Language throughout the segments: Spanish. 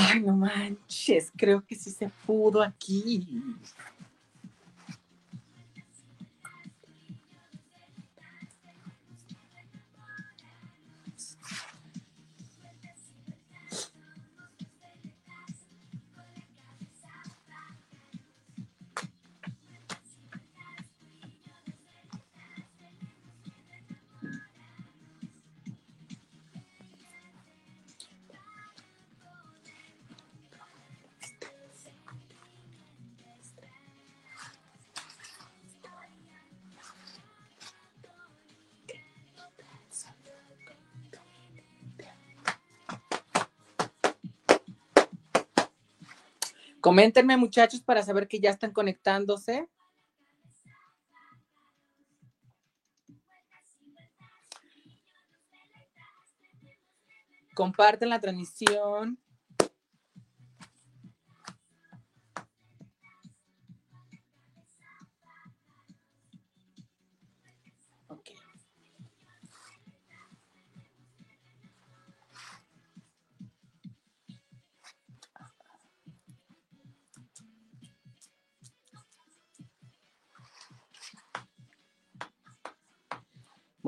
Ay, no manches, creo que sí se pudo aquí. Coméntenme, muchachos, para saber que ya están conectándose. Comparten la transmisión.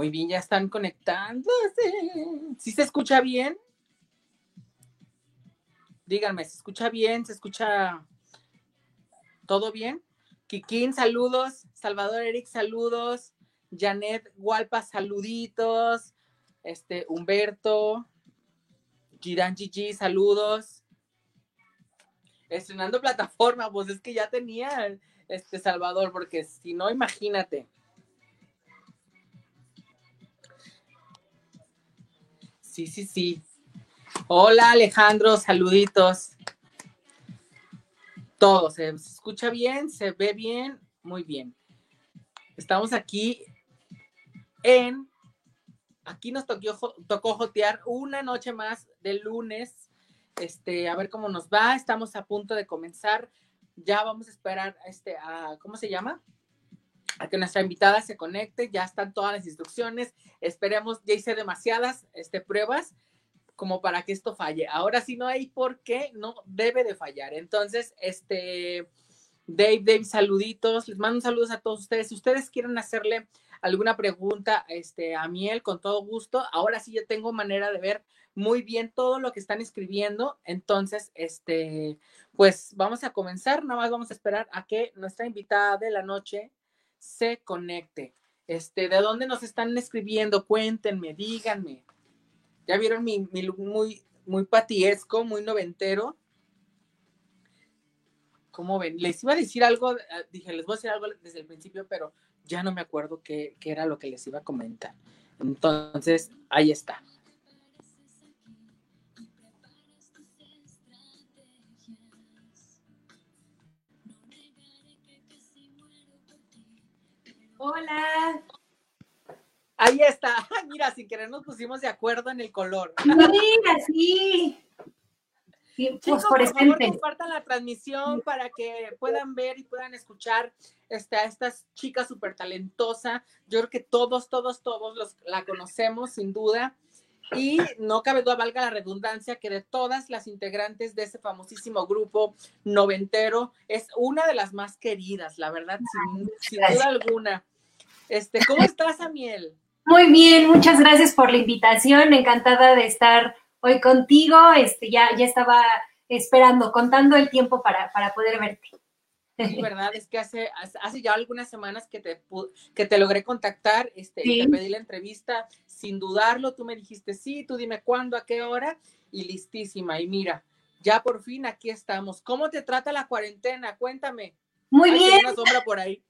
Muy bien, ya están conectándose. ¿Sí se escucha bien? Díganme, ¿se escucha bien? ¿Se escucha todo bien? Kikín, saludos. Salvador Eric, saludos. Janet Gualpa, saluditos. Este, Humberto. Giran Gigi, saludos. Estrenando plataforma, pues es que ya tenía este Salvador, porque si no, imagínate. Sí, sí, sí. Hola Alejandro, saluditos. Todo, se escucha bien, se ve bien, muy bien. Estamos aquí en, aquí nos tocó, tocó jotear una noche más de lunes. Este, a ver cómo nos va. Estamos a punto de comenzar. Ya vamos a esperar este, a, ¿cómo se llama? A que nuestra invitada se conecte, ya están todas las instrucciones, esperemos, ya hice demasiadas este, pruebas como para que esto falle. Ahora sí no hay por qué, no debe de fallar. Entonces, este, Dave, Dave, saluditos, les mando saludos a todos ustedes. Si ustedes quieren hacerle alguna pregunta este, a Miel, con todo gusto. Ahora sí yo tengo manera de ver muy bien todo lo que están escribiendo. Entonces, este, pues vamos a comenzar. Nada más vamos a esperar a que nuestra invitada de la noche se conecte. Este, ¿de dónde nos están escribiendo? Cuéntenme, díganme. ¿Ya vieron mi, mi look muy, muy patiesco, muy noventero? ¿Cómo ven? Les iba a decir algo, eh, dije, les voy a decir algo desde el principio, pero ya no me acuerdo qué, qué era lo que les iba a comentar. Entonces, ahí está. Hola. Ahí está. Mira, sin querer nos pusimos de acuerdo en el color. Mira, sí. sí Chicos, por favor, compartan la transmisión para que puedan ver y puedan escuchar este, a estas chicas súper talentosas. Yo creo que todos, todos, todos los, la conocemos, sin duda. Y no cabe duda, valga la redundancia, que de todas las integrantes de ese famosísimo grupo noventero, es una de las más queridas, la verdad, sin, sin duda alguna. Este, ¿Cómo estás, Amiel? Muy bien, muchas gracias por la invitación. Encantada de estar hoy contigo. Este, ya, ya estaba esperando, contando el tiempo para, para poder verte. Sí, verdad, es que hace, hace ya algunas semanas que te, que te logré contactar, este, te pedí la entrevista sin dudarlo, tú me dijiste sí, tú dime cuándo, a qué hora, y listísima. Y mira, ya por fin aquí estamos. ¿Cómo te trata la cuarentena? Cuéntame. Muy bien. Una sombra por ahí.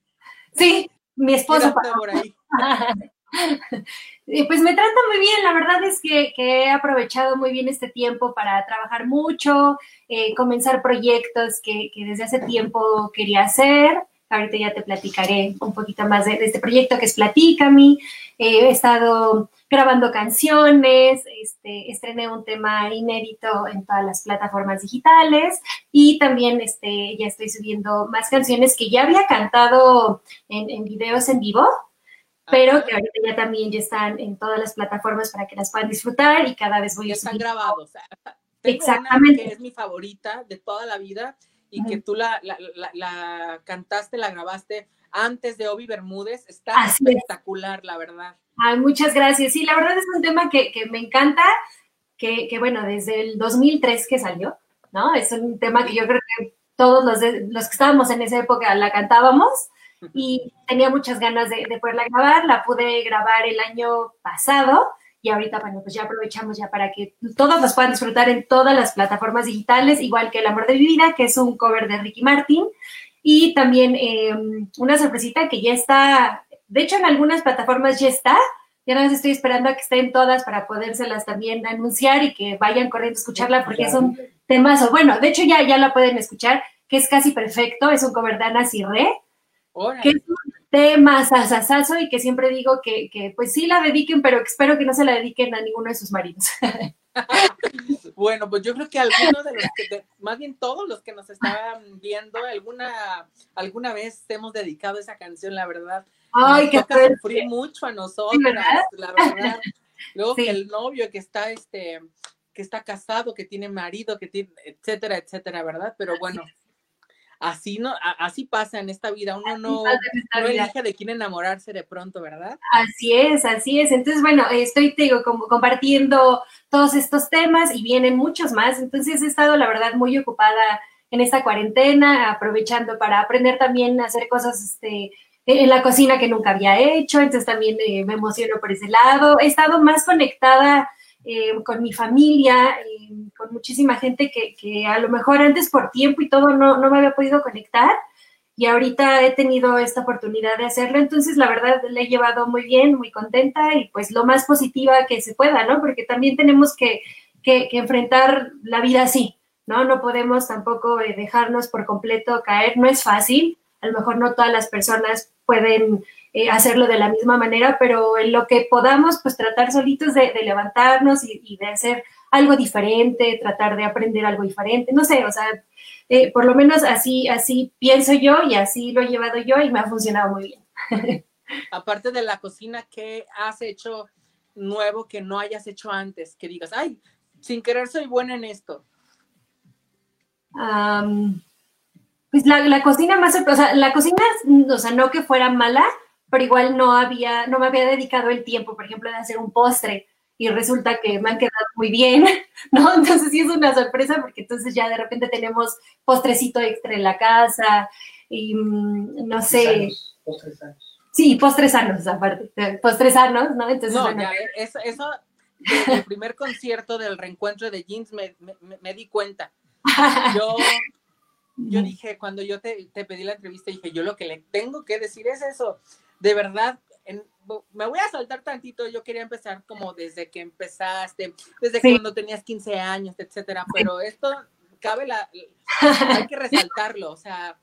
Sí, mi esposo. Por ahí. pues me trata muy bien, la verdad es que, he aprovechado muy bien este tiempo para trabajar mucho, eh, comenzar proyectos que, desde hace tiempo quería hacer. Ahorita ya te platicaré un poquito más de, este proyecto que es Platícame. Eh, he estado grabando canciones, este, estrené un tema inédito en todas las plataformas digitales y también este, ya estoy subiendo más canciones que ya había cantado en, videos en vivo, pero que ahorita ya también ya están en todas las plataformas para que las puedan disfrutar y cada vez voy a Están grabados. Exactamente. que es mi favorita de toda la vida y que tú la, la, cantaste, la grabaste antes de Obi Bermúdez. Está espectacular, la verdad. Ay, muchas gracias. Sí, la verdad es un tema que, me encanta, que, bueno, desde el 2003 que salió, ¿no? Es un tema que yo creo que todos los, los que estábamos en esa época la cantábamos y tenía muchas ganas de, de poderla grabar. La pude grabar el año pasado y ahorita, bueno, pues ya aprovechamos ya para que todos los puedan disfrutar en todas las plataformas digitales, igual que El Amor de mi Vida, que es un cover de Ricky Martin, y también em, una sorpresita que ya está, de hecho en algunas plataformas ya está, ya no estoy esperando a que estén todas para podérselas también anunciar y que vayan corriendo a escucharla porque es un temazo. Bueno, de hecho ya, ya la pueden escuchar, que es casi perfecto, es un cover de Ana Cirré, que es un temas asasazo y que siempre digo que, que, pues sí la dediquen, pero espero que no se la dediquen a ninguno de sus maridos. bueno, pues yo creo que algunos de los que, más bien todos los que nos estaban viendo, alguna, alguna vez hemos dedicado esa canción, la verdad. Ay, nos toca sufrir mucho a nosotros, la verdad. Luego que el novio que está, este, que está casado, que tiene marido, que tiene, etcétera, etcétera, ¿verdad? Pero bueno, así no, así pasa en esta vida, uno no, no elige de quién enamorarse de pronto, ¿verdad? Así es, así es. Entonces, bueno, estoy, te digo, como compartiendo todos estos temas y vienen muchos más. Entonces, he estado, la verdad, muy ocupada en esta cuarentena, aprovechando para aprender también a hacer cosas, este, en la cocina que nunca había hecho, entonces también eh, me emociono por ese lado. He estado más conectada eh, con mi familia, eh, con muchísima gente que, a lo mejor antes por tiempo y todo no, no me había podido conectar y ahorita he tenido esta oportunidad de hacerlo, entonces la verdad le he llevado muy bien, muy contenta y pues lo más positiva que se pueda, ¿no? Porque también tenemos que, que, enfrentar la vida así, ¿no? No podemos tampoco eh, dejarnos por completo caer, no es fácil, a lo mejor no todas las personas pueden eh, hacerlo de la misma manera, pero en lo que podamos, pues tratar solitos de, levantarnos y, de hacer algo diferente, tratar de aprender algo diferente, no sé, o sea, eh, por lo menos así, así pienso yo y así lo he llevado yo y me ha funcionado muy bien. Aparte de la cocina, ¿qué has hecho nuevo que no hayas hecho antes? Que digas, ay, sin querer soy buena en esto. pues la, la, cocina más, o sea, la cocina, o sea, no que fuera mala, pero igual no había, no me había dedicado el tiempo, por ejemplo, de hacer un postre y resulta que me han quedado muy bien, ¿no? Entonces sí es una sorpresa porque entonces ya de repente tenemos postrecito extra en la casa y mm, no sé. postres sanos. Sí, postres sanos, aparte, postres sanos, ¿no? Entonces, no, ya, eso, eso el primer concierto del reencuentro de Jeans me, me, di cuenta. Yo, yo dije, cuando yo te, te pedí la entrevista, dije, yo lo que le tengo que decir es eso de verdad, me voy a saltar tantito, yo quería empezar como desde que empezaste, desde cuando tenías 15 años, etcétera, pero esto cabe la, hay que resaltarlo, o sea,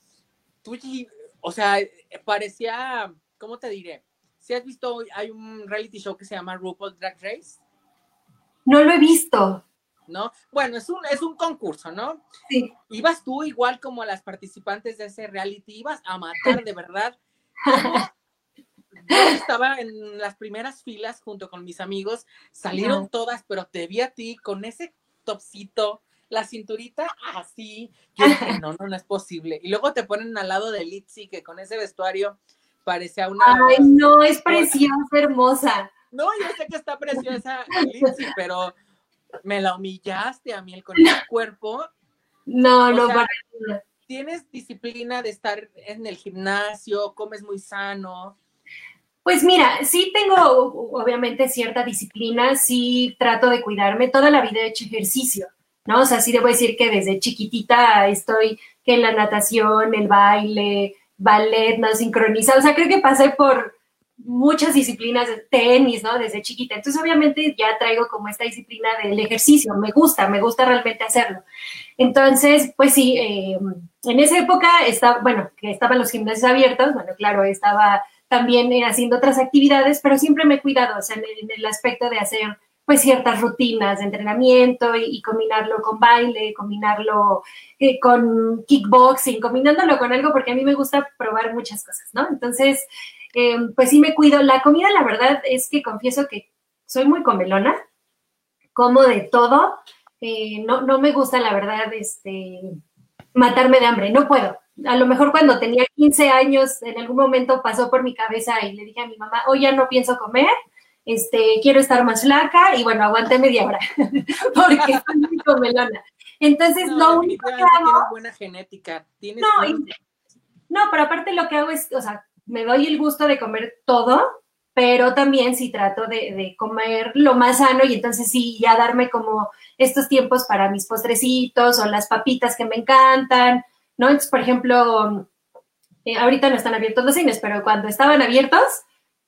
tú, o sea, parecía, ¿cómo te diré? Si has visto, hay un reality show que se llama RuPaul Drag Race. No lo he visto. ¿No? Bueno, es un, es un concurso, ¿no? Sí. Ibas tú igual como las participantes de ese reality, ibas a matar de verdad. yo estaba en las primeras filas junto con mis amigos, salieron todas, pero te vi a ti con ese topcito, la cinturita así. Yo dije, no, no, no es posible. Y luego te ponen al lado de Litzy, que con ese vestuario parecía una. Ay, no, es preciosa, hermosa. No, yo sé que está preciosa Litzy, pero me la humillaste a mí con el cuerpo. No, no, para Tienes disciplina de estar en el gimnasio, comes muy sano. Pues mira, sí tengo obviamente cierta disciplina, sí trato de cuidarme, toda la vida he hecho ejercicio, ¿no? O sea, sí debo decir que desde chiquitita estoy que en la natación, el baile, ballet, no sincronizado, o sea, creo que pasé por muchas disciplinas de tenis, ¿no? Desde chiquita. Entonces, obviamente ya traigo como esta disciplina del ejercicio, me gusta, me gusta realmente hacerlo. Entonces, pues sí, eh, en esa época estaba, bueno, que estaban los gimnasios abiertos, bueno, claro, estaba también eh, haciendo otras actividades, pero siempre me he cuidado, o sea, en el, aspecto de hacer pues ciertas rutinas de entrenamiento y, combinarlo con baile, combinarlo eh, con kickboxing, combinándolo con algo porque a mí me gusta probar muchas cosas, ¿no? Entonces, em, pues sí me cuido. La comida, la verdad es que confieso que soy muy comelona, como de todo, eh, no, no me gusta, la verdad, este, matarme de hambre, no puedo. A lo mejor cuando tenía 15 años, en algún momento pasó por mi cabeza y le dije a mi mamá, hoy ya no pienso comer, este, quiero estar más flaca y bueno, aguanté media hora porque estoy muy comelona. Entonces, no, lo único que hago... Tienes buena genética. Tienes no, no, pero aparte lo que hago es, o sea, me doy el gusto de comer todo, pero también sí trato de, de, comer lo más sano y entonces sí ya darme como estos tiempos para mis postrecitos o las papitas que me encantan, ¿no? Entonces, por ejemplo, eh, ahorita no están abiertos los cines, pero cuando estaban abiertos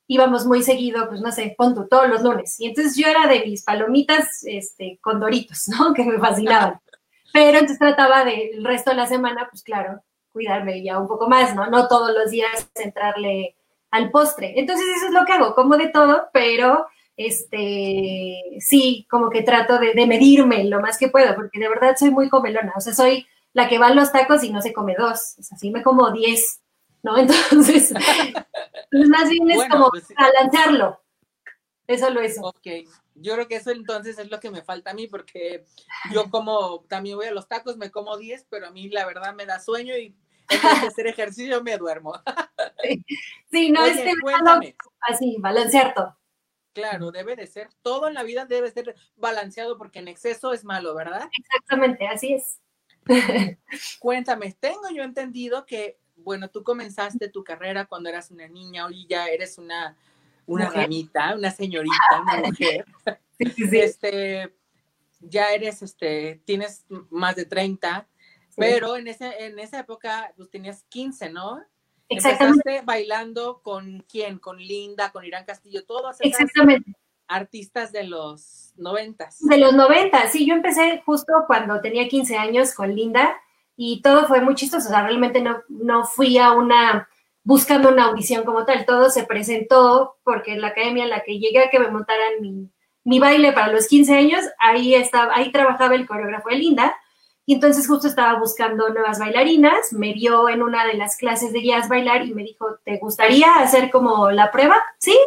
íbamos muy seguido, pues no sé, punto, todos los lunes. Y entonces yo era de mis palomitas este, con doritos, ¿no? Que me fascinaban. Pero entonces trataba del resto de la semana, pues claro, cuidarme ya un poco más, ¿no? No todos los días entrarle al postre. Entonces eso es lo que hago, como de todo, pero este, sí, como que trato de, medirme lo más que puedo, porque de verdad soy muy comelona, o sea, soy la que va a los tacos y no se come dos, o sea, sí me como diez, ¿no? Entonces, pues más bien es como pues balancearlo, eso lo es. Ok, yo creo que eso entonces es lo que me falta a mí, porque yo como, también voy a los tacos, me como diez, pero a mí la verdad me da sueño y en hacer ejercicio me duermo. sí, no, es que así, balancear todo. Claro, debe de ser, todo en la vida debe ser balanceado porque en exceso es malo, ¿verdad? Exactamente, así es. Cuéntame, tengo yo entendido que, bueno, tú comenzaste tu carrera cuando eras una niña, hoy ya eres una, una ramita, una señorita, una mujer. Este, ya eres, este, tienes más de 30, pero en, ese, en esa época pues tenías 15, ¿no? Exactamente. bailando con quién, con Linda, con Irán Castillo, todos Exactamente. Artistas de los noventas. De los noventas, sí, yo empecé justo cuando tenía 15 años con Linda y todo fue muy chistoso, o sea, realmente no, no fui a una, buscando una audición como tal, todo se presentó porque en la academia en la que llegué a que me montaran mi, mi baile para los 15 años, ahí estaba, ahí trabajaba el coreógrafo de Linda, y entonces justo estaba buscando nuevas bailarinas, me vio en una de las clases de jazz bailar y me dijo, ¿te gustaría hacer como la prueba? Sí,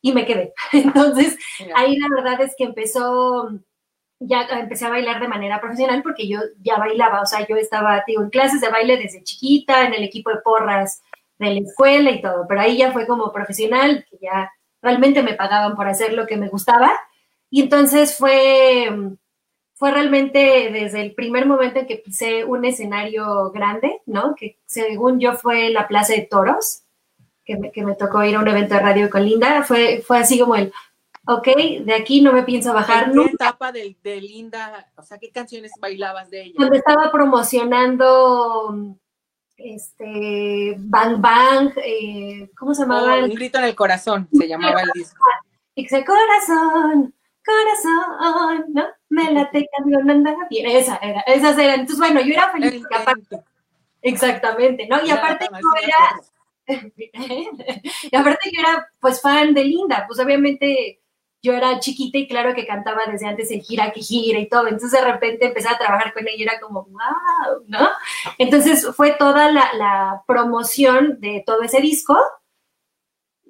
y me quedé. Entonces ahí la verdad es que empezó, ya empecé a bailar de manera profesional porque yo ya bailaba, o sea, yo estaba, digo, en clases de baile desde chiquita, en el equipo de porras de la escuela y todo, pero ahí ya fue como profesional, que ya realmente me pagaban por hacer lo que me gustaba. Y entonces fue fue realmente desde el primer momento en que pisé un escenario grande, ¿no? Que según yo fue la Plaza de Toros, que me, que me tocó ir a un evento de radio con Linda, fue, fue así como el, ok, de aquí no me pienso bajar ¿En qué etapa de, de, Linda, o sea, qué canciones bailabas de ella? Cuando estaba promocionando este Bang Bang, eh, ¿cómo se llamaba? Oh, un grito en el corazón, se llamaba el disco. Dice corazón, corazón, ¿no? Me late canción anda bien. Esa era, esas eran. Entonces, bueno, yo era feliz. Aparte, exactamente, ¿no? Y aparte yo era. y aparte yo era pues fan de Linda, pues obviamente yo era chiquita y claro que cantaba desde antes el gira que gira y todo, entonces de repente empecé a trabajar con ella y era como, wow, ¿no? Entonces fue toda la, la promoción de todo ese disco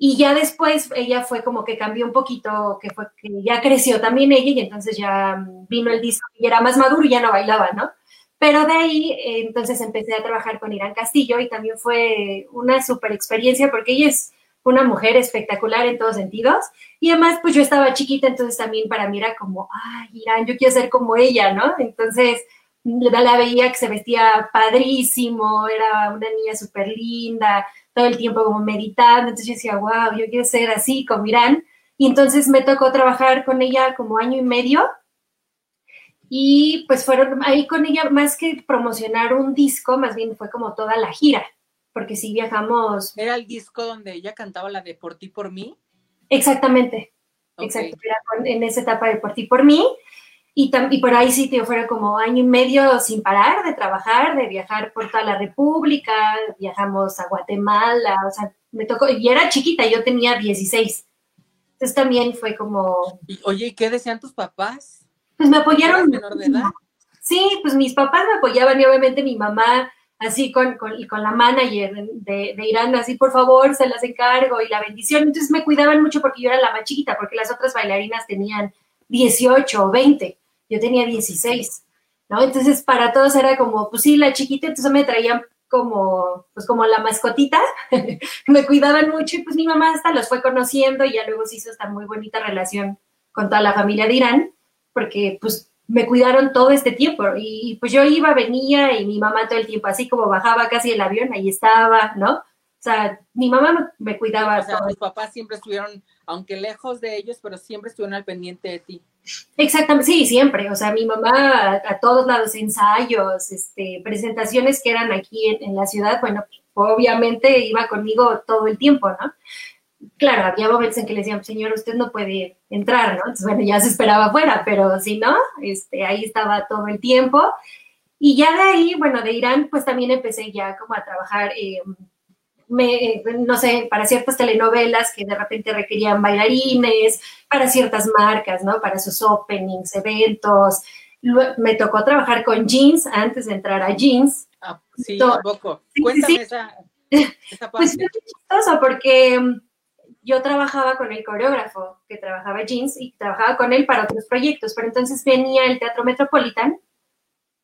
y ya después ella fue como que cambió un poquito, que fue que ya creció también ella y entonces ya vino el disco y era más maduro y ya no bailaba, ¿no? Pero de ahí eh, entonces empecé a trabajar con Irán Castillo y también fue una super experiencia porque ella es una mujer espectacular en todos sentidos y además pues yo estaba chiquita entonces también para mí era como, ay Irán, yo quiero ser como ella, ¿no? Entonces la veía que se vestía padrísimo, era una niña súper linda, todo el tiempo como meditando, entonces yo decía, wow, yo quiero ser así como Irán. Y entonces me tocó trabajar con ella como año y medio. Y pues fueron ahí con ella, más que promocionar un disco, más bien fue como toda la gira, porque sí viajamos. ¿Era el disco donde ella cantaba la de Por ti, por mí? Exactamente, exacto, era en esa etapa de Por ti, por mí. Y, y por ahí sí, te fuera como año y medio sin parar de trabajar, de viajar por toda la República, viajamos a Guatemala, o sea, me tocó, y era chiquita, yo tenía 16. Entonces también fue como... oye, ¿y qué decían tus papás? Pues me apoyaron. menor de edad? Sí, pues mis papás me apoyaban y obviamente mi mamá así con, con, con la manager de, de, Irán, así por favor, se las encargo y la bendición. Entonces me cuidaban mucho porque yo era la más chiquita, porque las otras bailarinas tenían 18 o 20. yo tenía 16, ¿no? Entonces para todos era como, pues sí, la chiquita, entonces me traían como, pues como la mascotita, me cuidaban mucho y pues mi mamá hasta los fue conociendo y ya luego se hizo esta muy bonita relación con toda la familia de Irán, porque pues me cuidaron todo este tiempo y pues yo iba, venía y mi mamá todo el tiempo, así como bajaba casi el avión, ahí estaba, ¿no? O sea, mi mamá me cuidaba. O sea, mis papás siempre estuvieron, aunque lejos de ellos, pero siempre estuvieron al pendiente de ti. Exactamente, sí, siempre. O sea, mi mamá a, todos lados, ensayos, este, presentaciones que eran aquí en, la ciudad, bueno, obviamente iba conmigo todo el tiempo, ¿no? Claro, había momentos en que le decían, señor, usted no puede entrar, ¿no? Entonces, bueno, ya se esperaba afuera, pero si no, este, ahí estaba todo el tiempo. Y ya de ahí, bueno, de Irán, pues también empecé ya como a trabajar eh, me, no sé, para ciertas telenovelas que de repente requerían bailarines, para ciertas marcas, ¿no? Para sus openings, eventos. me tocó trabajar con jeans antes de entrar a jeans. Ah, sí, un poco. Cuéntame esa, esa Pues fue chistoso porque mm, yo trabajaba con el coreógrafo que trabajaba jeans y trabajaba con él para otros proyectos, pero entonces venía el Teatro Metropolitan,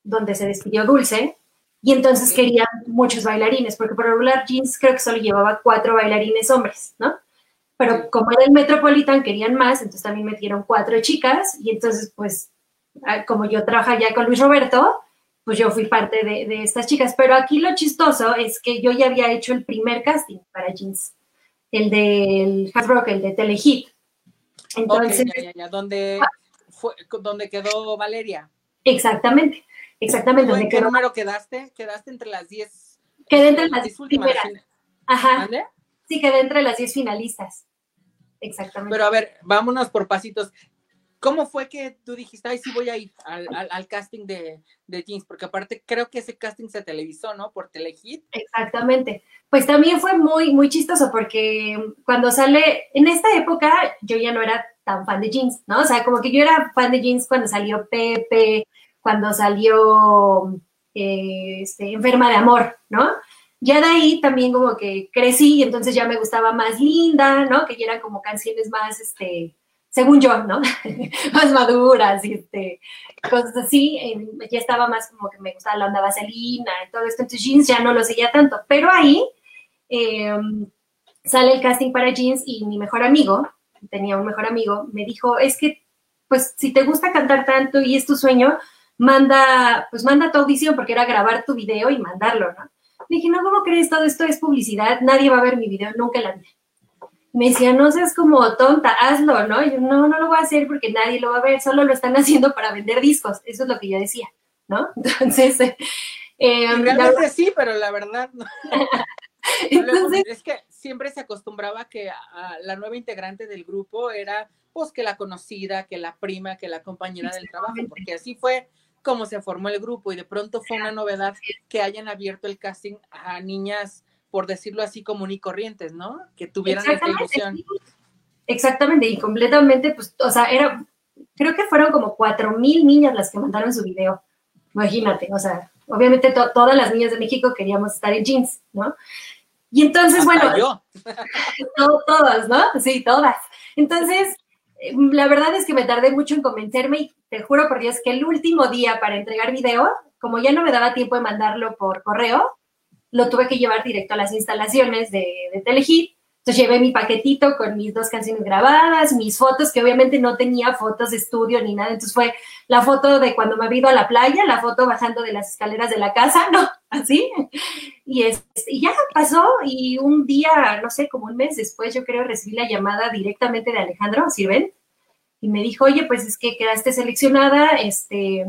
donde se despidió Dulce, y entonces querían muchos bailarines, porque por regular Jeans creo que solo llevaba cuatro bailarines hombres, ¿no? Pero como era el Metropolitan, querían más, entonces también metieron cuatro chicas, y entonces, pues, como yo trabajaba ya con Luis Roberto, pues yo fui parte de, estas chicas. Pero aquí lo chistoso es que yo ya había hecho el primer casting para Jeans, el del Hard Rock, el de Telehit. Entonces, ya, ya, ya. ¿Dónde, ah. fue, ¿Dónde quedó Valeria? Exactamente. Exactamente. ¿En qué número quedaste? ¿Quedaste entre las 10? Quedé entre las 10 últimas. Ajá. Sí, quedé entre las 10 finalistas. Exactamente. Pero a ver, vámonos por pasitos. ¿Cómo fue que tú dijiste, ay, sí voy a ir al, casting de, de, Jeans? Porque aparte creo que ese casting se televisó, ¿no? Por Telehit. Exactamente. Pues también fue muy, muy chistoso porque cuando sale, en esta época yo ya no era tan fan de Jeans, ¿no? O sea, como que yo era fan de Jeans cuando salió Pepe, cuando salió eh, este, Enferma de Amor, ¿no? Ya de ahí también como que crecí y entonces ya me gustaba más Linda, ¿no? Que ya eran como canciones más, este, según yo, ¿no? más maduras este, cosas así. ya estaba más como que me gustaba la onda vaselina y todo esto. Entonces jeans ya no lo seguía tanto. Pero ahí em, sale el casting para jeans y mi mejor amigo, tenía un mejor amigo, me dijo, es que, pues, si te gusta cantar tanto y es tu sueño, manda, pues manda tu audición, porque era grabar tu video y mandarlo, ¿no? dije, no, ¿cómo crees? Todo esto es publicidad, nadie va a ver mi video, nunca la vi. Me decía, no seas como tonta, hazlo, ¿no? Y yo, no, no lo voy a hacer porque nadie lo va a ver, solo lo están haciendo para vender discos, eso es lo que yo decía, ¿no? Entonces... Eh, Realmente sí, pero la verdad no. Entonces, es que siempre se acostumbraba que la nueva integrante del grupo era pues que la conocida, que la prima, que la compañera del trabajo, porque así fue cómo se formó el grupo y de pronto fue una novedad que hayan abierto el casting a niñas, por decirlo así, común y corrientes, ¿no? Que tuvieran esta ilusión. Exactamente, y completamente, pues, o sea, era, creo que fueron como cuatro mil niñas las que mandaron su video. Imagínate, o sea, obviamente todas las niñas de México queríamos estar en jeans, ¿no? Y entonces, bueno, yo. todas, ¿no? Sí, todas. Entonces, la verdad es que me tardé mucho en convencerme y te juro por Dios que el último día para entregar video, como ya no me daba tiempo de mandarlo por correo, lo tuve que llevar directo a las instalaciones de, de Telehit. Entonces llevé mi paquetito con mis dos canciones grabadas, mis fotos, que obviamente no tenía fotos de estudio ni nada. Entonces fue la foto de cuando me había ido a la playa, la foto bajando de las escaleras de la casa, ¿no? Así. Y, es, y ya pasó y un día, no sé, como un mes después, yo creo, recibí la llamada directamente de Alejandro Sirven y me dijo, oye, pues es que quedaste seleccionada, este,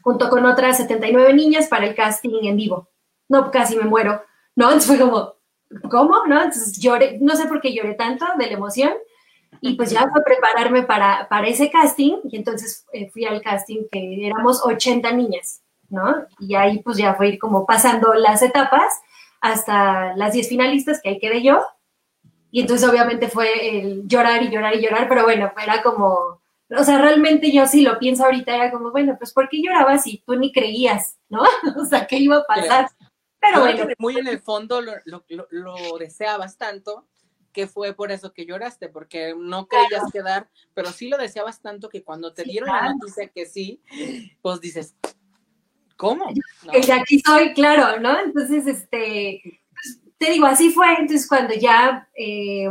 junto con otras 79 niñas para el casting en vivo. No, casi me muero, ¿no? Entonces fue como, ¿cómo? ¿No? Entonces lloré, no sé por qué lloré tanto de la emoción. Y pues ya fue prepararme para, para ese casting, y entonces eh, fui al casting que éramos 80 niñas, ¿no? Y ahí pues ya fue ir como pasando las etapas hasta las 10 finalistas, que ahí quedé yo, y entonces obviamente fue el llorar y llorar y llorar, pero bueno, era como, o sea, realmente yo sí lo pienso ahorita, era como, bueno, pues ¿por qué llorabas si tú ni creías, ¿no? o sea, ¿qué iba a pasar? Pero bueno. Muy en el fondo lo, lo, lo, deseabas tanto que fue por eso que lloraste, porque no querías quedar, pero sí lo deseabas tanto que cuando te dieron la noticia que sí, pues dices, ¿cómo? Que aquí soy, claro, ¿no? Entonces, este, pues, te digo, así fue. Entonces, cuando ya eh,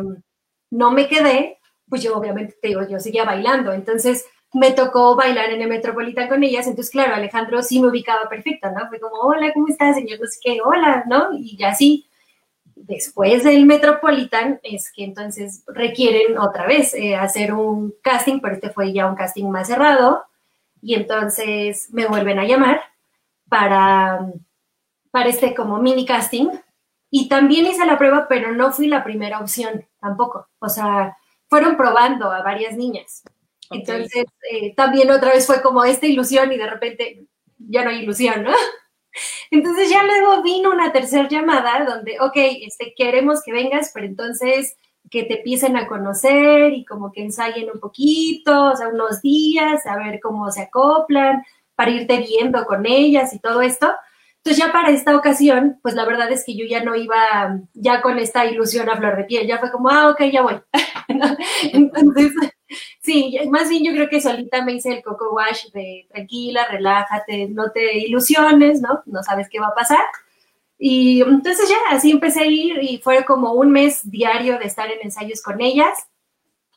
no me quedé, pues yo obviamente te digo, yo seguía bailando. Entonces, me tocó bailar en el Metropolitan con ellas, entonces claro, Alejandro sí me ubicaba perfecto, ¿no? Fue como, hola, ¿cómo estás, señor? No sé hola, ¿no? Y ya sí, después del Metropolitan es que entonces requieren otra vez eh, hacer un casting, pero este fue ya un casting más cerrado, y entonces me vuelven a llamar para, para este como mini casting, y también hice la prueba, pero no fui la primera opción tampoco, o sea, fueron probando a varias niñas. Entonces, eh, también otra vez fue como esta ilusión y de repente ya no hay ilusión, ¿no? Entonces ya luego vino una tercera llamada donde, ok, este, queremos que vengas, pero entonces que te empiecen a conocer y como que ensayen un poquito, o sea, unos días, a ver cómo se acoplan, para irte viendo con ellas y todo esto. Entonces ya para esta ocasión, pues la verdad es que yo ya no iba ya con esta ilusión a flor de piel, ya fue como, ah, ok, ya voy. Entonces, sí, más bien yo creo que solita me hice el coco wash de tranquila, relájate, no te ilusiones, ¿no? No sabes qué va a pasar. Y entonces ya, así empecé a ir y fue como un mes diario de estar en ensayos con ellas,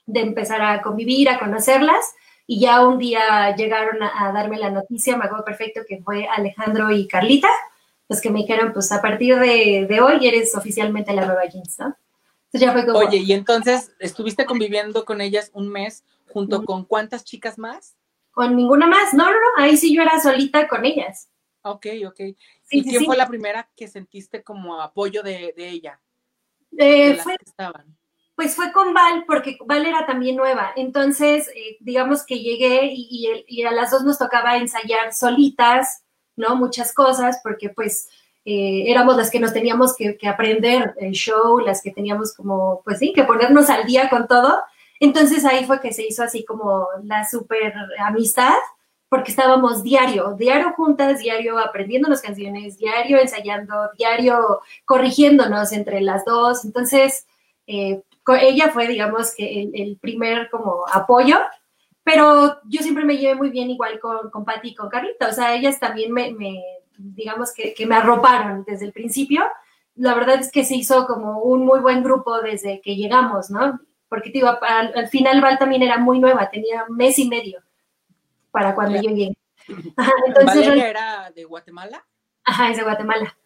de empezar a convivir, a conocerlas y ya un día llegaron a, darme la noticia, me acuerdo perfecto que fue Alejandro y Carlita, pues que me dijeron, pues a partir de, hoy eres oficialmente la nueva Jeans, ¿no? Entonces ya fue como... Oye, y entonces estuviste conviviendo con ellas un mes junto con cuántas chicas más? Con ninguna más, no, no, no, ahí sí yo era solita con ellas. Ok, ok. ¿Y quién fue la primera que sentiste como apoyo de, ella? Eh, fue, estaban? Pues fue con Val, porque Val era también nueva. Entonces, eh, digamos que llegué y, a las dos nos tocaba ensayar solitas, ¿no? Muchas cosas, porque pues eh, éramos las que nos teníamos que, aprender el show, las que teníamos como, pues sí, que ponernos al día con todo. Entonces ahí fue que se hizo así como la super amistad, porque estábamos diario, diario juntas, diario aprendiendo las canciones, diario ensayando, diario corrigiéndonos entre las dos. Entonces, eh, ella fue, digamos, que el, primer como apoyo, pero yo siempre me llevé muy bien igual con, con Patti y con Carlita, o sea, ellas también me, digamos, que, me arroparon desde el principio. La verdad es que se hizo como un muy buen grupo desde que llegamos, ¿no? Porque, digo, al, final Val también era muy nueva, tenía un mes y medio para cuando yo llegué. entonces, era de Guatemala? Ajá, es de Guatemala,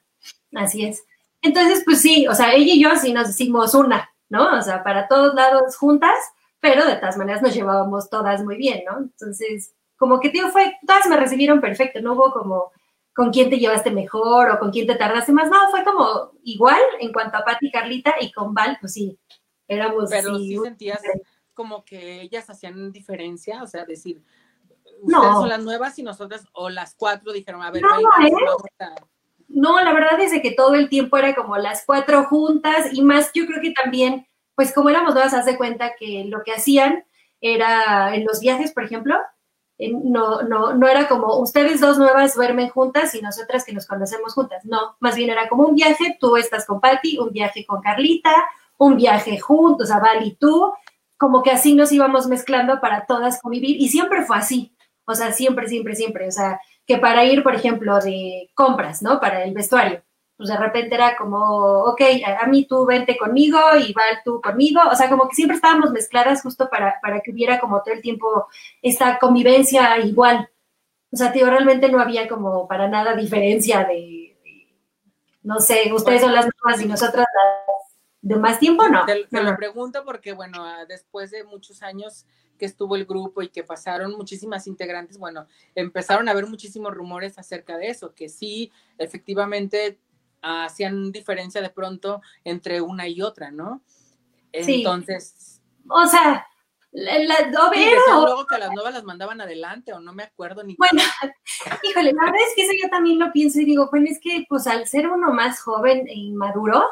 así es. Entonces, pues sí, o sea, ella y yo sí nos hicimos una, ¿no? O sea, para todos lados juntas, pero de todas maneras nos llevábamos todas muy bien, ¿no? Entonces, como que, tío, fue, todas me recibieron perfecto, no hubo como con quién te llevaste mejor o con quién te tardaste más, no, fue como igual en cuanto a Patti y Carlita y con Val, pues sí, éramos... Pero sí, sentías como que ellas hacían diferencia, o sea, decir, ustedes son las nuevas y nosotras, o las cuatro dijeron, a ver, no, ¿eh? No, la verdad es que todo el tiempo era como las cuatro juntas y más yo creo que también, pues como éramos nuevas, haz de cuenta que lo que hacían era en los viajes, por ejemplo, no, no, no era como ustedes dos nuevas duermen juntas y nosotras que nos conocemos juntas. No, más bien era como un viaje, tú estás con Patti, un viaje con Carlita, un viaje juntos, a Val y tú, como que así nos íbamos mezclando para todas convivir y siempre fue así. O sea, siempre, siempre, siempre. O sea, que para ir, por ejemplo, de compras, ¿no? Para el vestuario. Pues de repente era como, ok, a, mí tú vente conmigo y Val tú conmigo. O sea, como que siempre estábamos mezcladas justo para, para que hubiera como todo el tiempo esta convivencia igual. O sea, tío, realmente no había como para nada diferencia de, no sé, ustedes son las nuevas y nosotras las de más tiempo, no. Te, lo pregunto porque, bueno, después de muchos años que estuvo el grupo y que pasaron muchísimas integrantes, bueno, empezaron a haber muchísimos rumores acerca de eso, que sí, efectivamente hacían diferencia de pronto entre una y otra, ¿no? Entonces. O sea, la, la luego que las nuevas las mandaban adelante o no me acuerdo ni. Bueno, híjole, la verdad es que eso yo también lo pienso y digo, bueno, es que pues al ser uno más joven e inmaduro,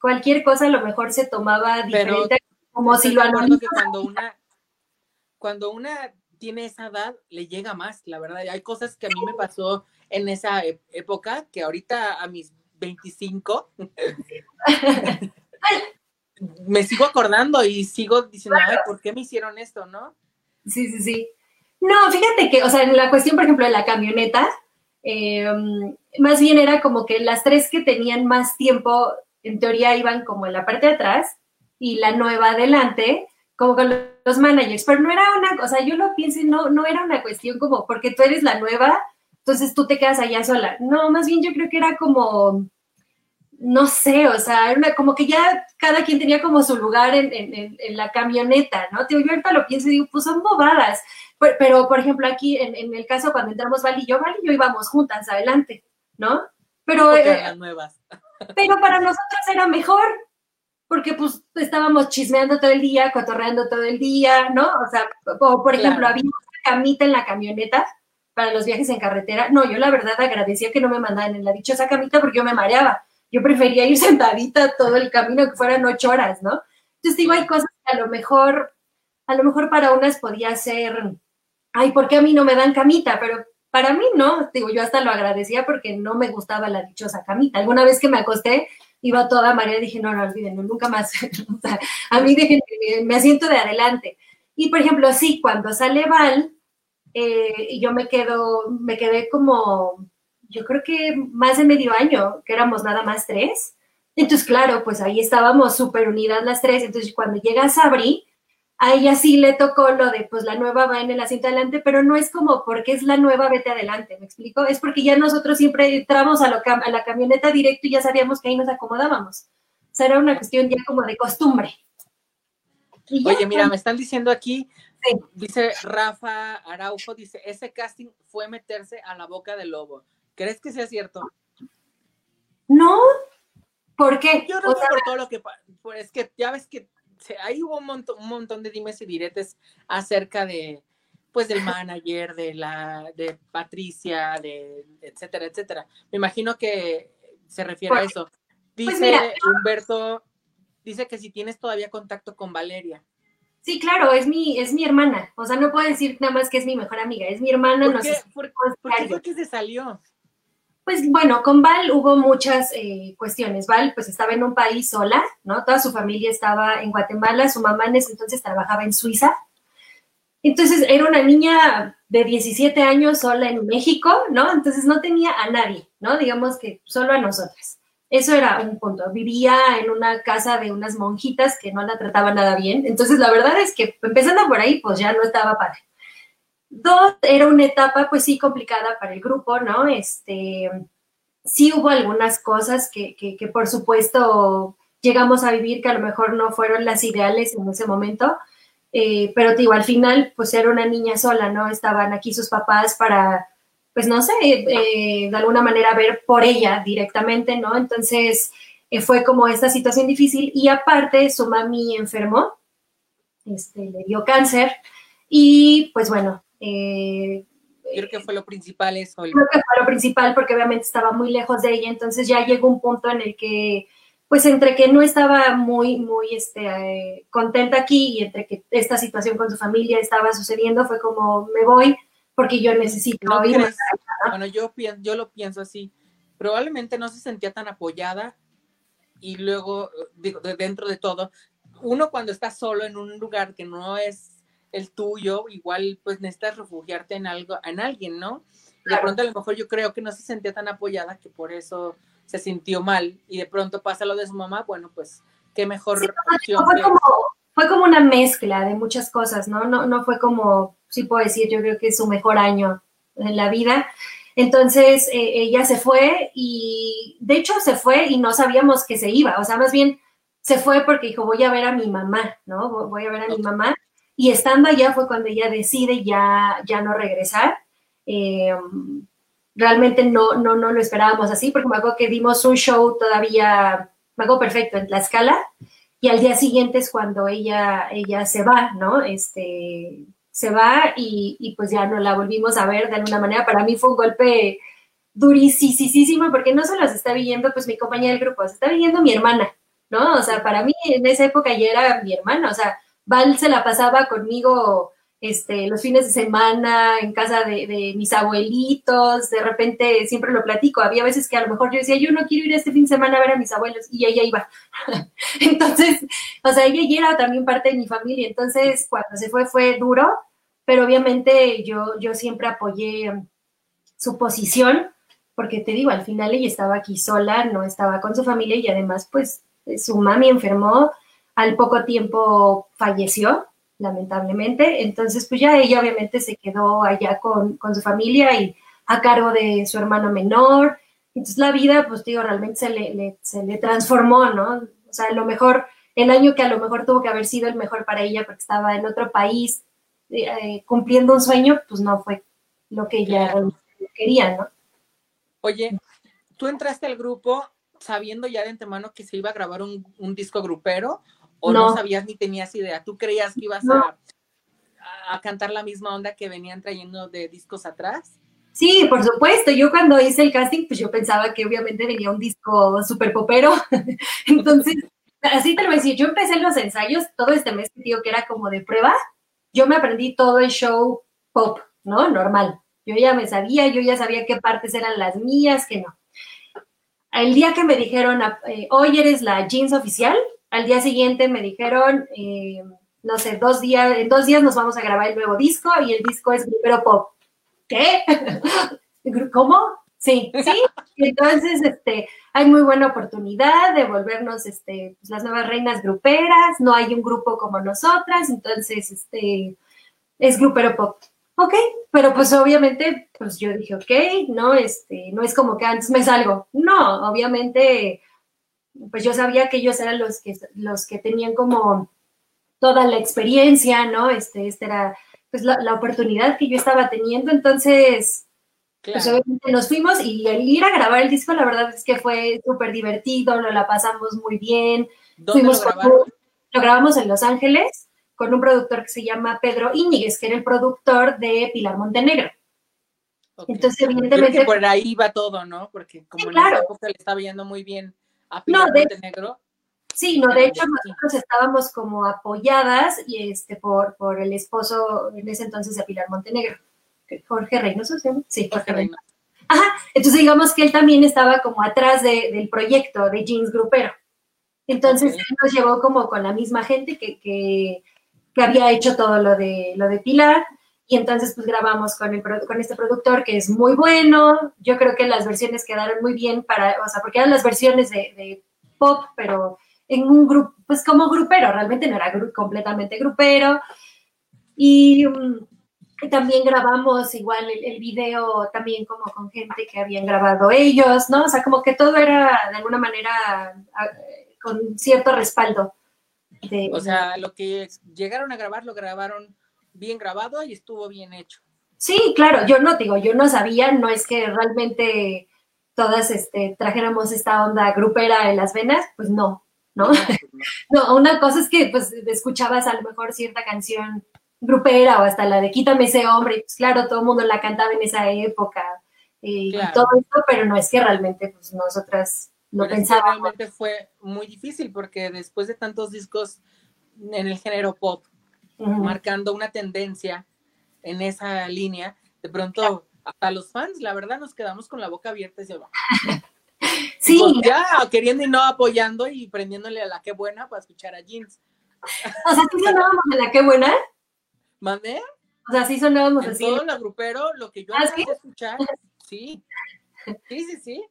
cualquier cosa a lo mejor se tomaba diferente, como si lo que cuando una cuando una tiene esa edad, le llega más, la verdad. Hay cosas que a mí me pasó en esa e-, época, que ahorita a mis 25, me sigo acordando y sigo diciendo, ay, ¿por qué me hicieron esto, no? Sí, sí, sí. No, fíjate que, o sea, en la cuestión, por ejemplo, de la camioneta, eh, más bien era como que las tres que tenían más tiempo, en teoría iban como en la parte de atrás y la nueva adelante, como con los managers, pero no era una, o sea, yo lo pienso, no, no era una cuestión como porque tú eres la nueva, entonces tú te quedas allá sola. No, más bien yo creo que era como, no sé, o sea, era como que ya cada quien tenía como su lugar en, en, la camioneta, ¿no? Yo ahorita lo pienso y digo, pues son bobadas. Pero, por ejemplo, aquí en, el caso cuando entramos Val y yo, Val y yo íbamos juntas adelante, ¿no? Pero, eh, nuevas. pero para nosotros era mejor, porque pues estábamos chismeando todo el día, cotorreando todo el día, ¿no? O sea, por ejemplo, había una camita en la camioneta para los viajes en carretera. No, yo la verdad agradecía que no me mandaran en la dichosa camita porque yo me mareaba. Yo prefería ir sentadita todo el camino que fueran ocho horas, ¿no? Entonces digo, hay cosas que a lo mejor, a lo mejor para unas podía ser ay, ¿por qué a mí no me dan camita? Pero para mí no, digo, yo hasta lo agradecía porque no me gustaba la dichosa camita. Alguna vez que me acosté, iba toda María dije, no, no, olvídenlo, nunca más. a mí dejen, me asiento de adelante. Y por ejemplo, sí, cuando sale Val, eh, yo me quedo, me quedé como, yo creo que más de medio año, que éramos nada más tres. Entonces, claro, pues ahí estábamos súper unidas las tres. Entonces, cuando llega Sabri, a ella sí le tocó lo de, pues la nueva va en el asiento adelante, pero no es como porque es la nueva, vete adelante, ¿me explico? Es porque ya nosotros siempre entramos a, la camioneta directo y ya sabíamos que ahí nos acomodábamos. O sea, era una cuestión ya como de costumbre. Oye, mira, me están diciendo aquí, dice Rafa Araujo, dice, ese casting fue meterse a la boca del lobo. ¿Crees que sea cierto? No, ¿por qué? Yo no sé por todo lo que, pues es que ya ves que ahí hubo un montón, un montón de dimes y diretes acerca de, pues, del manager, de la, de Patricia, de etcétera, etcétera. Me imagino que se refiere a pues, eso. Pues dice Humberto, dice que si tienes todavía contacto con Valeria. Sí, claro, es mi, es mi hermana. O sea, no puedo decir nada más que es mi mejor amiga, es mi hermana. ¿Por, qué, por, qué que se salió? Pues bueno, con Val hubo muchas eh, cuestiones. Val pues estaba en un país sola, ¿no? Toda su familia estaba en Guatemala, su mamá en ese entonces trabajaba en Suiza. Entonces era una niña de 17 años sola en México, ¿no? Entonces no tenía a nadie, ¿no? Digamos que solo a nosotras. Eso era un punto. Vivía en una casa de unas monjitas que no la trataban nada bien. Entonces la verdad es que empezando por ahí, pues ya no estaba padre. Dos, era una etapa pues sí complicada para el grupo, ¿no? Este, sí hubo algunas cosas que, que, por supuesto llegamos a vivir que a lo mejor no fueron las ideales en ese momento, eh, pero digo, al final pues era una niña sola, ¿no? Estaban aquí sus papás para, pues no sé, eh, de alguna manera ver por ella directamente, ¿no? Entonces eh, fue como esta situación difícil y aparte su mami enfermó, este, le dio cáncer y pues bueno, eh, creo que fue lo principal eso. Creo que fue lo principal porque obviamente estaba muy lejos de ella, entonces ya llegó un punto en el que, pues entre que no estaba muy, muy este, eh, contenta aquí y entre que esta situación con su familia estaba sucediendo, fue como, me voy porque yo necesito Bueno, yo, yo lo pienso así. Probablemente no se sentía tan apoyada y luego, digo, dentro de todo, uno cuando está solo en un lugar que no es el tuyo, igual pues necesitas refugiarte en algo, en alguien, ¿no? De pronto a lo mejor yo creo que no se sentía tan apoyada que por eso se sintió mal y de pronto pasa lo de su mamá, bueno, pues qué mejor opción. Fue, como, una mezcla de muchas cosas, ¿no? ¿no? No fue como, sí puedo decir, yo creo que es su mejor año en la vida. Entonces eh, ella se fue y de hecho se fue y no sabíamos que se iba, o sea, más bien se fue porque dijo, voy a ver a mi mamá, ¿no? Voy a ver a mi mamá y estando allá fue cuando ella decide ya, ya no regresar. Eh, realmente no, no, no lo esperábamos así, porque me acuerdo que dimos un show todavía, me acuerdo perfecto, en Tlaxcala, y al día siguiente es cuando ella, ella se va, ¿no? Este, se va y, y, pues ya no la volvimos a ver de alguna manera. Para mí fue un golpe durísimo, porque no solo se está viendo pues mi compañera del grupo, se está viendo mi hermana, ¿no? O sea, para mí en esa época ya era mi hermana, o sea, Val se la pasaba conmigo este, los fines de semana en casa de, mis abuelitos, de repente siempre lo platico, había veces que a lo mejor yo decía, yo no quiero ir este fin de semana a ver a mis abuelos, y ella iba. entonces, o sea, ella era también parte de mi familia, entonces cuando se fue fue duro, pero obviamente yo, yo siempre apoyé su posición, porque te digo, al final ella estaba aquí sola, no estaba con su familia y además pues su mami enfermó, al poco tiempo falleció, lamentablemente, entonces pues ya ella obviamente se quedó allá con, su familia y a cargo de su hermano menor, entonces la vida pues digo, realmente se le, se le transformó, ¿no? O sea, a lo mejor el año que a lo mejor tuvo que haber sido el mejor para ella porque estaba en otro país eh, cumpliendo un sueño, pues no fue lo que ella quería, ¿no? Oye, tú entraste al grupo sabiendo ya de antemano que se iba a grabar un, disco grupero o no. sabías ni tenías idea. ¿Tú creías que ibas a, a, cantar la misma onda que venían trayendo de discos atrás? Sí, por supuesto. Yo cuando hice el casting, pues yo pensaba que obviamente venía un disco súper popero. Entonces, así te lo voy a decir. Yo empecé los ensayos todo este mes, tío, que era como de prueba. Yo me aprendí todo el show pop, ¿no? Normal. Yo ya me sabía, yo ya sabía qué partes eran las mías, que no. El día que me dijeron, eh, hoy eres la jeans oficial, al día siguiente me dijeron, eh, no sé, dos días, en dos días nos vamos a grabar el nuevo disco y el disco es grupero pop. ¿Qué? ¿Cómo? Sí, sí. Entonces, este, hay muy buena oportunidad de volvernos este, pues, las nuevas reinas gruperas, no hay un grupo como nosotras, entonces, este, es grupero pop ok, pero pues obviamente, pues yo dije, ok, no, este, no es como que antes me salgo. No, obviamente, pues yo sabía que ellos eran los que, los que tenían como toda la experiencia, ¿no? Este, esta era pues la, oportunidad que yo estaba teniendo, entonces, pues obviamente nos fuimos y el ir a grabar el disco, la verdad es que fue súper divertido, lo la pasamos muy bien. fuimos lo, lo grabamos en Los Ángeles con un productor que se llama Pedro Íñiguez, que era el productor de Pilar Montenegro. Entonces, evidentemente. por ahí va todo, ¿no? Porque como en esa época le estaba yendo muy bien a Pilar Montenegro. Sí, no, de hecho nosotros estábamos como apoyadas y este por, por el esposo en ese entonces de Pilar Montenegro, Jorge Reynoso, ¿sí? Sí, Jorge, Reynoso. Ajá, entonces digamos que él también estaba como atrás del proyecto de Jeans Grupero. Entonces él nos llevó como con la misma gente que, que que había hecho todo lo de, lo de Pilar. Y entonces pues grabamos con, el, con este productor que es muy bueno. Yo creo que las versiones quedaron muy bien para, o sea, porque eran las versiones de, pop, pero en un grupo, pues como grupero, realmente no era completamente grupero. Y, mm, también grabamos igual el, video también como con gente que habían grabado ellos, ¿no? O sea, como que todo era de alguna manera con cierto respaldo o sea, lo que llegaron a grabar, lo grabaron bien grabado y estuvo bien hecho. Sí, claro, yo no digo, yo no sabía, no es que realmente todas este, trajéramos esta onda grupera en las venas, pues no, ¿no? no, una cosa es que pues escuchabas a lo mejor cierta canción grupera o hasta la de Quítame ese hombre, y pues claro, todo el mundo la cantaba en esa época y todo esto, pero no es que realmente pues nosotras no pensaba. realmente fue muy difícil porque después de tantos discos en el género pop, marcando una tendencia en esa línea, de pronto hasta los fans, la verdad, nos quedamos con la boca abierta y se va. Sí. Pues ya queriendo y no apoyando y prendiéndole a la que buena para escuchar a Jeans. O sea, sí sonábamos a la que buena. ¿Mandé? O sea, sí sonábamos así. Todo la grupero, lo que yo ¿Ah, ¿sí? escuchar, sí. Sí, sí, sí.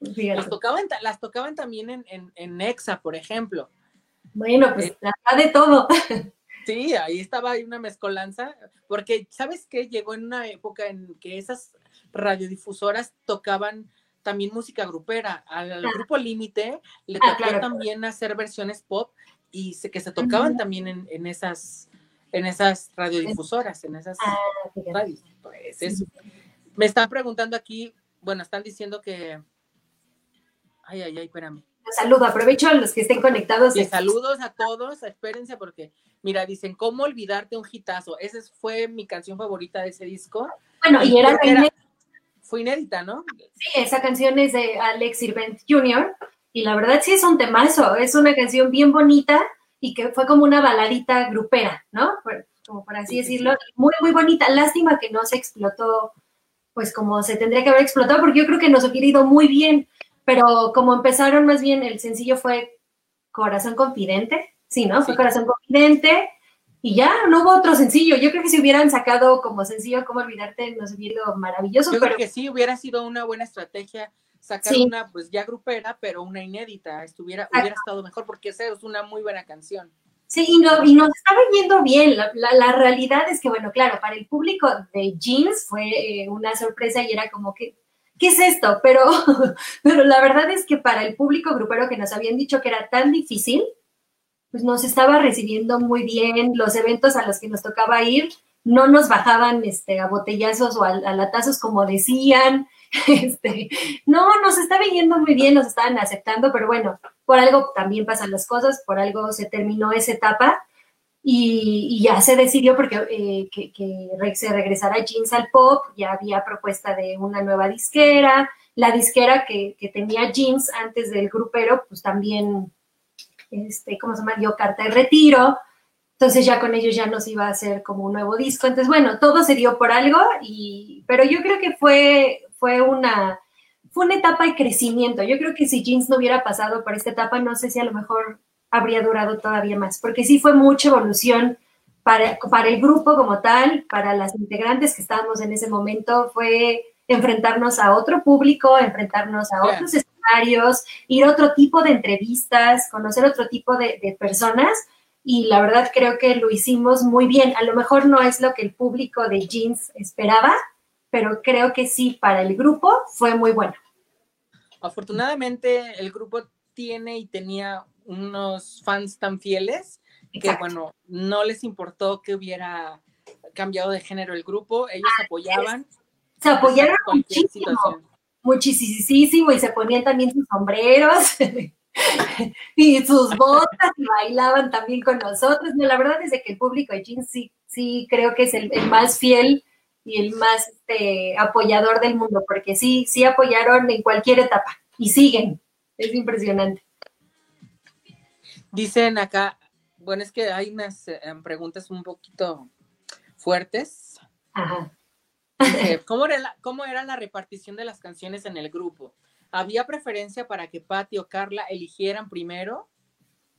Las tocaban, las tocaban también en, en, en Nexa, por ejemplo. Bueno, pues eh, de todo. Sí, ahí estaba una mezcolanza, porque ¿sabes qué? Llegó en una época en que esas radiodifusoras tocaban también música grupera. Al, grupo Límite le ah, tocó también hacer versiones pop y se, que se tocaban también en, en, esas en esas radiodifusoras, en esas ah, radios. Pues eso. Me están preguntando aquí, bueno, están diciendo que Ay, ay, ay, espérame. Saludo, aprovecho a los que estén conectados. Y saludos a todos, espérense porque, mira, dicen, ¿cómo olvidarte un hitazo? Esa fue mi canción favorita de ese disco. Bueno, y, era, Fue inédita, ¿no? Sí, esa canción es de Alex Sirvent Jr. Y la verdad sí es un temazo, es una canción bien bonita y que fue como una baladita grupera, ¿no? como por así decirlo, muy, muy bonita. Lástima que no se explotó, pues como se tendría que haber explotado, porque yo creo que nos hubiera ido muy bien, pero como empezaron más bien, el sencillo fue Corazón Confidente, sí, ¿no? Fue Corazón Confidente, y ya, no hubo otro sencillo. Yo creo que si hubieran sacado como sencillo Cómo Olvidarte, nos hubiera ido maravilloso. Yo creo que sí, hubiera sido una buena estrategia sacar una, pues ya grupera, pero una inédita. Estuviera, hubiera estado mejor porque esa es una muy buena canción. Sí, y, no, y nos estaba yendo bien. La, la, realidad es que, bueno, claro, para el público de Jeans fue eh, una sorpresa y era como que, ¿qué es esto? Pero, pero la verdad es que para el público grupero que nos habían dicho que era tan difícil, pues nos estaba recibiendo muy bien, los eventos a los que nos tocaba ir no nos bajaban este, a botellazos o a, latazos como decían, este, no, nos estaba yendo muy bien, nos estaban aceptando, pero bueno, por algo también pasan las cosas, por algo se terminó esa etapa y, ya se decidió porque eh, que, se regresara Jeans al pop, ya había propuesta de una nueva disquera, la disquera que, que tenía Jeans antes del grupero, pues también este, ¿cómo se llama? Dio carta de retiro. Entonces ya con ellos ya nos iba a hacer como un nuevo disco. Entonces, bueno, todo se dio por algo, y, pero yo creo que fue, fue, una, fue una etapa de crecimiento. Yo creo que si Jeans no hubiera pasado por esta etapa, no sé si a lo mejor habría durado todavía más, porque sí fue mucha evolución para, para el grupo como tal, para las integrantes que estábamos en ese momento, fue enfrentarnos a otro público, enfrentarnos a otros ir a otro tipo de entrevistas, conocer otro tipo de, personas y la verdad creo que lo hicimos muy bien. A lo mejor no es lo que el público de Jeans esperaba, pero creo que sí, para el grupo fue muy bueno. Afortunadamente el grupo tiene y tenía unos fans tan fieles que, bueno, no les importó que hubiera cambiado de género el grupo, ellos apoyaban. Se apoyaron muchísimo muchísimo y se ponían también sus sombreros y sus botas y bailaban también con nosotros. No, la verdad es que el público de jeans sí, sí creo que es el, más fiel y el más este, apoyador del mundo, porque sí, sí apoyaron en cualquier etapa y siguen. Es impresionante. Dicen acá, bueno, es que hay unas eh, preguntas un poquito fuertes. Ajá. ¿cómo, era la, ¿Cómo era la repartición de las canciones en el grupo? ¿Había preferencia para que Patti o Carla eligieran primero?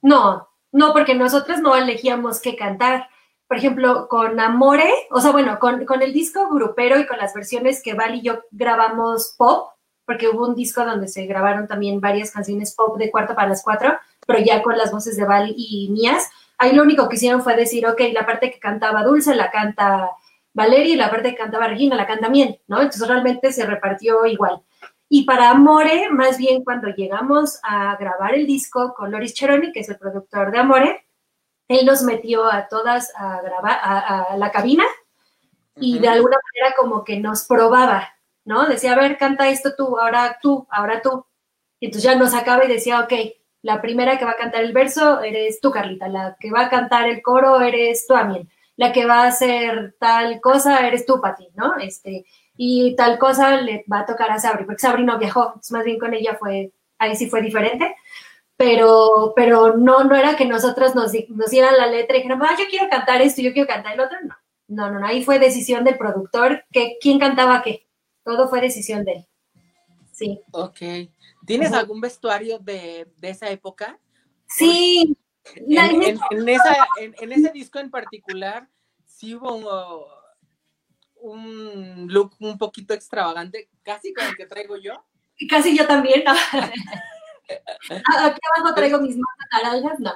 No, no, porque nosotros no elegíamos qué cantar. Por ejemplo, con Amore, o sea, bueno, con, con el disco grupero y con las versiones que Val y yo grabamos pop, porque hubo un disco donde se grabaron también varias canciones pop de cuarto para las cuatro, pero ya con las voces de Val y mías. Ahí lo único que hicieron fue decir, ok, la parte que cantaba Dulce la canta Valeria y la parte que cantaba Regina la canta Miel, ¿no? Entonces realmente se repartió igual. Y para Amore, más bien cuando llegamos a grabar el disco con Loris Cheroni, que es el productor de Amore, él nos metió a todas a grabar a, la cabina y de alguna manera como que nos probaba, ¿no? Decía, a ver, canta esto tú, ahora tú, ahora tú. Y entonces ya nos acaba y decía, ok, la primera que va a cantar el verso eres tú, Carlita, la que va a cantar el coro eres tú, Amiel la que va a hacer tal cosa eres tú, Pati, ¿no? Este, y tal cosa le va a tocar a Sabri, porque Sabri no viajó, más bien con ella fue, ahí sí fue diferente, pero, pero no, no era que nosotros nos, nos dieran la letra y dijeran, ah, yo quiero cantar esto, yo quiero cantar el otro, no. No, no, ahí fue decisión del productor, que quién cantaba qué, todo fue decisión de él. Sí. Ok. ¿Tienes algún vestuario de, de esa época? Sí, en, ese disco en particular, sí hubo un, look un poquito extravagante, casi como el que traigo yo. Casi yo también, ¿no? Aquí abajo traigo mis manos naranjas, no.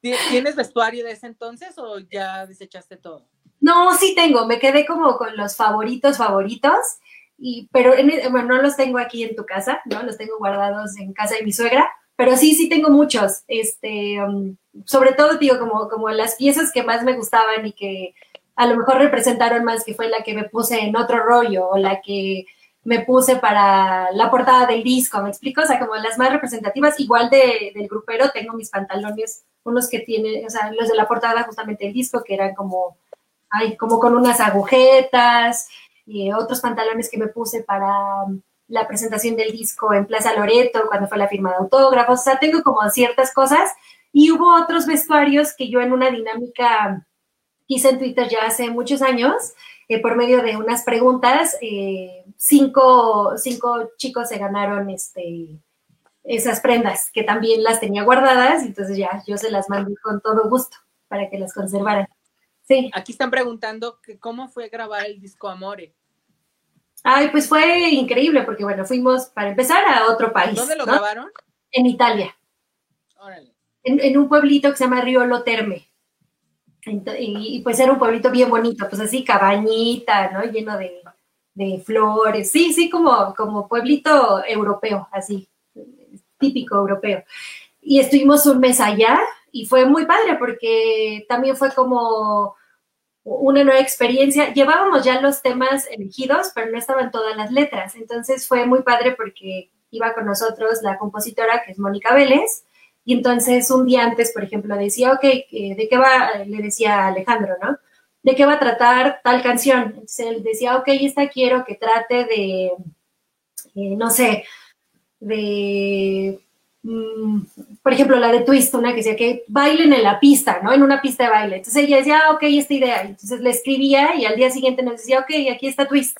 ¿Tienes vestuario de ese entonces o ya desechaste todo? No, sí tengo, me quedé como con los favoritos, favoritos, y, pero bueno, no los tengo aquí en tu casa, ¿no? Los tengo guardados en casa de mi suegra, pero sí, sí tengo muchos. Este, um, sobre todo, digo, como, como las piezas que más me gustaban y que a lo mejor representaron más, que fue la que me puse en otro rollo o la que me puse para la portada del disco, ¿me explico? O sea, como las más representativas, igual de, del grupero, tengo mis pantalones, unos que tienen, o sea, los de la portada justamente del disco, que eran como, ay, como con unas agujetas, y otros pantalones que me puse para la presentación del disco en Plaza Loreto, cuando fue la firma de autógrafos, o sea, tengo como ciertas cosas Y hubo otros vestuarios que yo en una dinámica hice en Twitter ya hace muchos años, eh, por medio de unas preguntas, eh, cinco, cinco, chicos se ganaron este, esas prendas, que también las tenía guardadas, entonces ya yo se las mandé con todo gusto para que las conservaran. Sí. Aquí están preguntando que cómo fue grabar el disco Amore. Ay, pues fue increíble, porque bueno, fuimos para empezar a otro país. ¿Dónde lo grabaron? En Italia. Órale. En, un pueblito que se llama Riolo Terme. Y, pues era un pueblito bien bonito, pues así cabañita, ¿no? Lleno de, flores. Sí, sí, como, como pueblito europeo, así, típico europeo. Y estuvimos un mes allá y fue muy padre porque también fue como una nueva experiencia. Llevábamos ya los temas elegidos, pero no estaban todas las letras. Entonces fue muy padre porque iba con nosotros la compositora, que es Mónica Vélez, y entonces un día antes, por ejemplo, decía, ok, eh, ¿de qué va? Le decía Alejandro, ¿no? ¿De qué va a tratar tal canción? Entonces él decía, ok, esta quiero que trate de, eh, no sé, de, mm, por ejemplo, la de Twist, una que decía que bailen en la pista, ¿no? En una pista de baile. Entonces ella decía, ah, ok, esta idea. Entonces le escribía y al día siguiente nos decía, ok, aquí está Twist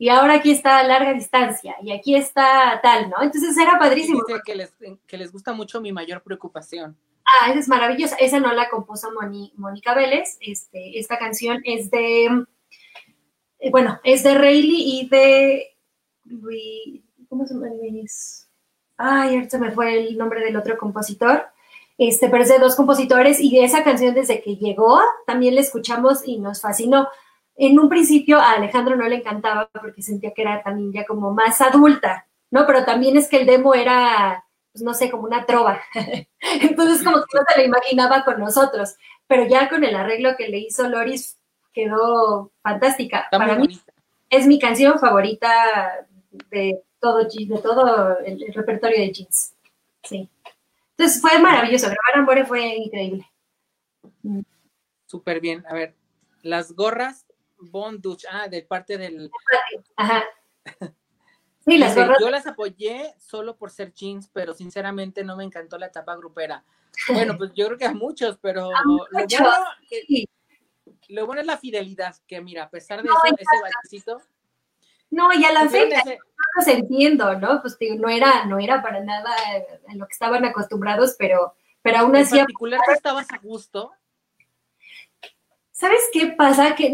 y ahora aquí está larga distancia, y aquí está tal, ¿no? Entonces era padrísimo. Dice que les, que les gusta mucho mi mayor preocupación. Ah, esa es maravillosa. Esa no la compuso Mónica Vélez. Este, esta canción es de, eh, bueno, es de Rayleigh y de ¿cómo se llama? Ay, ahorita me fue el nombre del otro compositor. Este, pero es de dos compositores y de esa canción desde que llegó también la escuchamos y nos fascinó en un principio a Alejandro no le encantaba porque sentía que era también ya como más adulta, ¿no? Pero también es que el demo era, pues no sé, como una trova. Entonces como que no se la imaginaba con nosotros. Pero ya con el arreglo que le hizo Loris quedó fantástica. Para mí es mi canción favorita de todo, de todo el, repertorio de Jeans. Sí. Entonces fue maravilloso. Grabar Ambore fue increíble. Súper bien. A ver, las gorras Bonduch, ah, de parte del. Ajá. Sí, las Yo las apoyé solo por ser jeans, pero sinceramente no me encantó la etapa grupera. Bueno, pues yo creo que a muchos, pero lo, bueno, es la fidelidad, que mira, a pesar de eso, ese bachecito. No, y a la fecha, no los entiendo, ¿no? Pues digo, no era, no era para nada a lo que estaban acostumbrados, pero, pero aún así. En particular, tú estabas a gusto. ¿Sabes qué pasa? Que,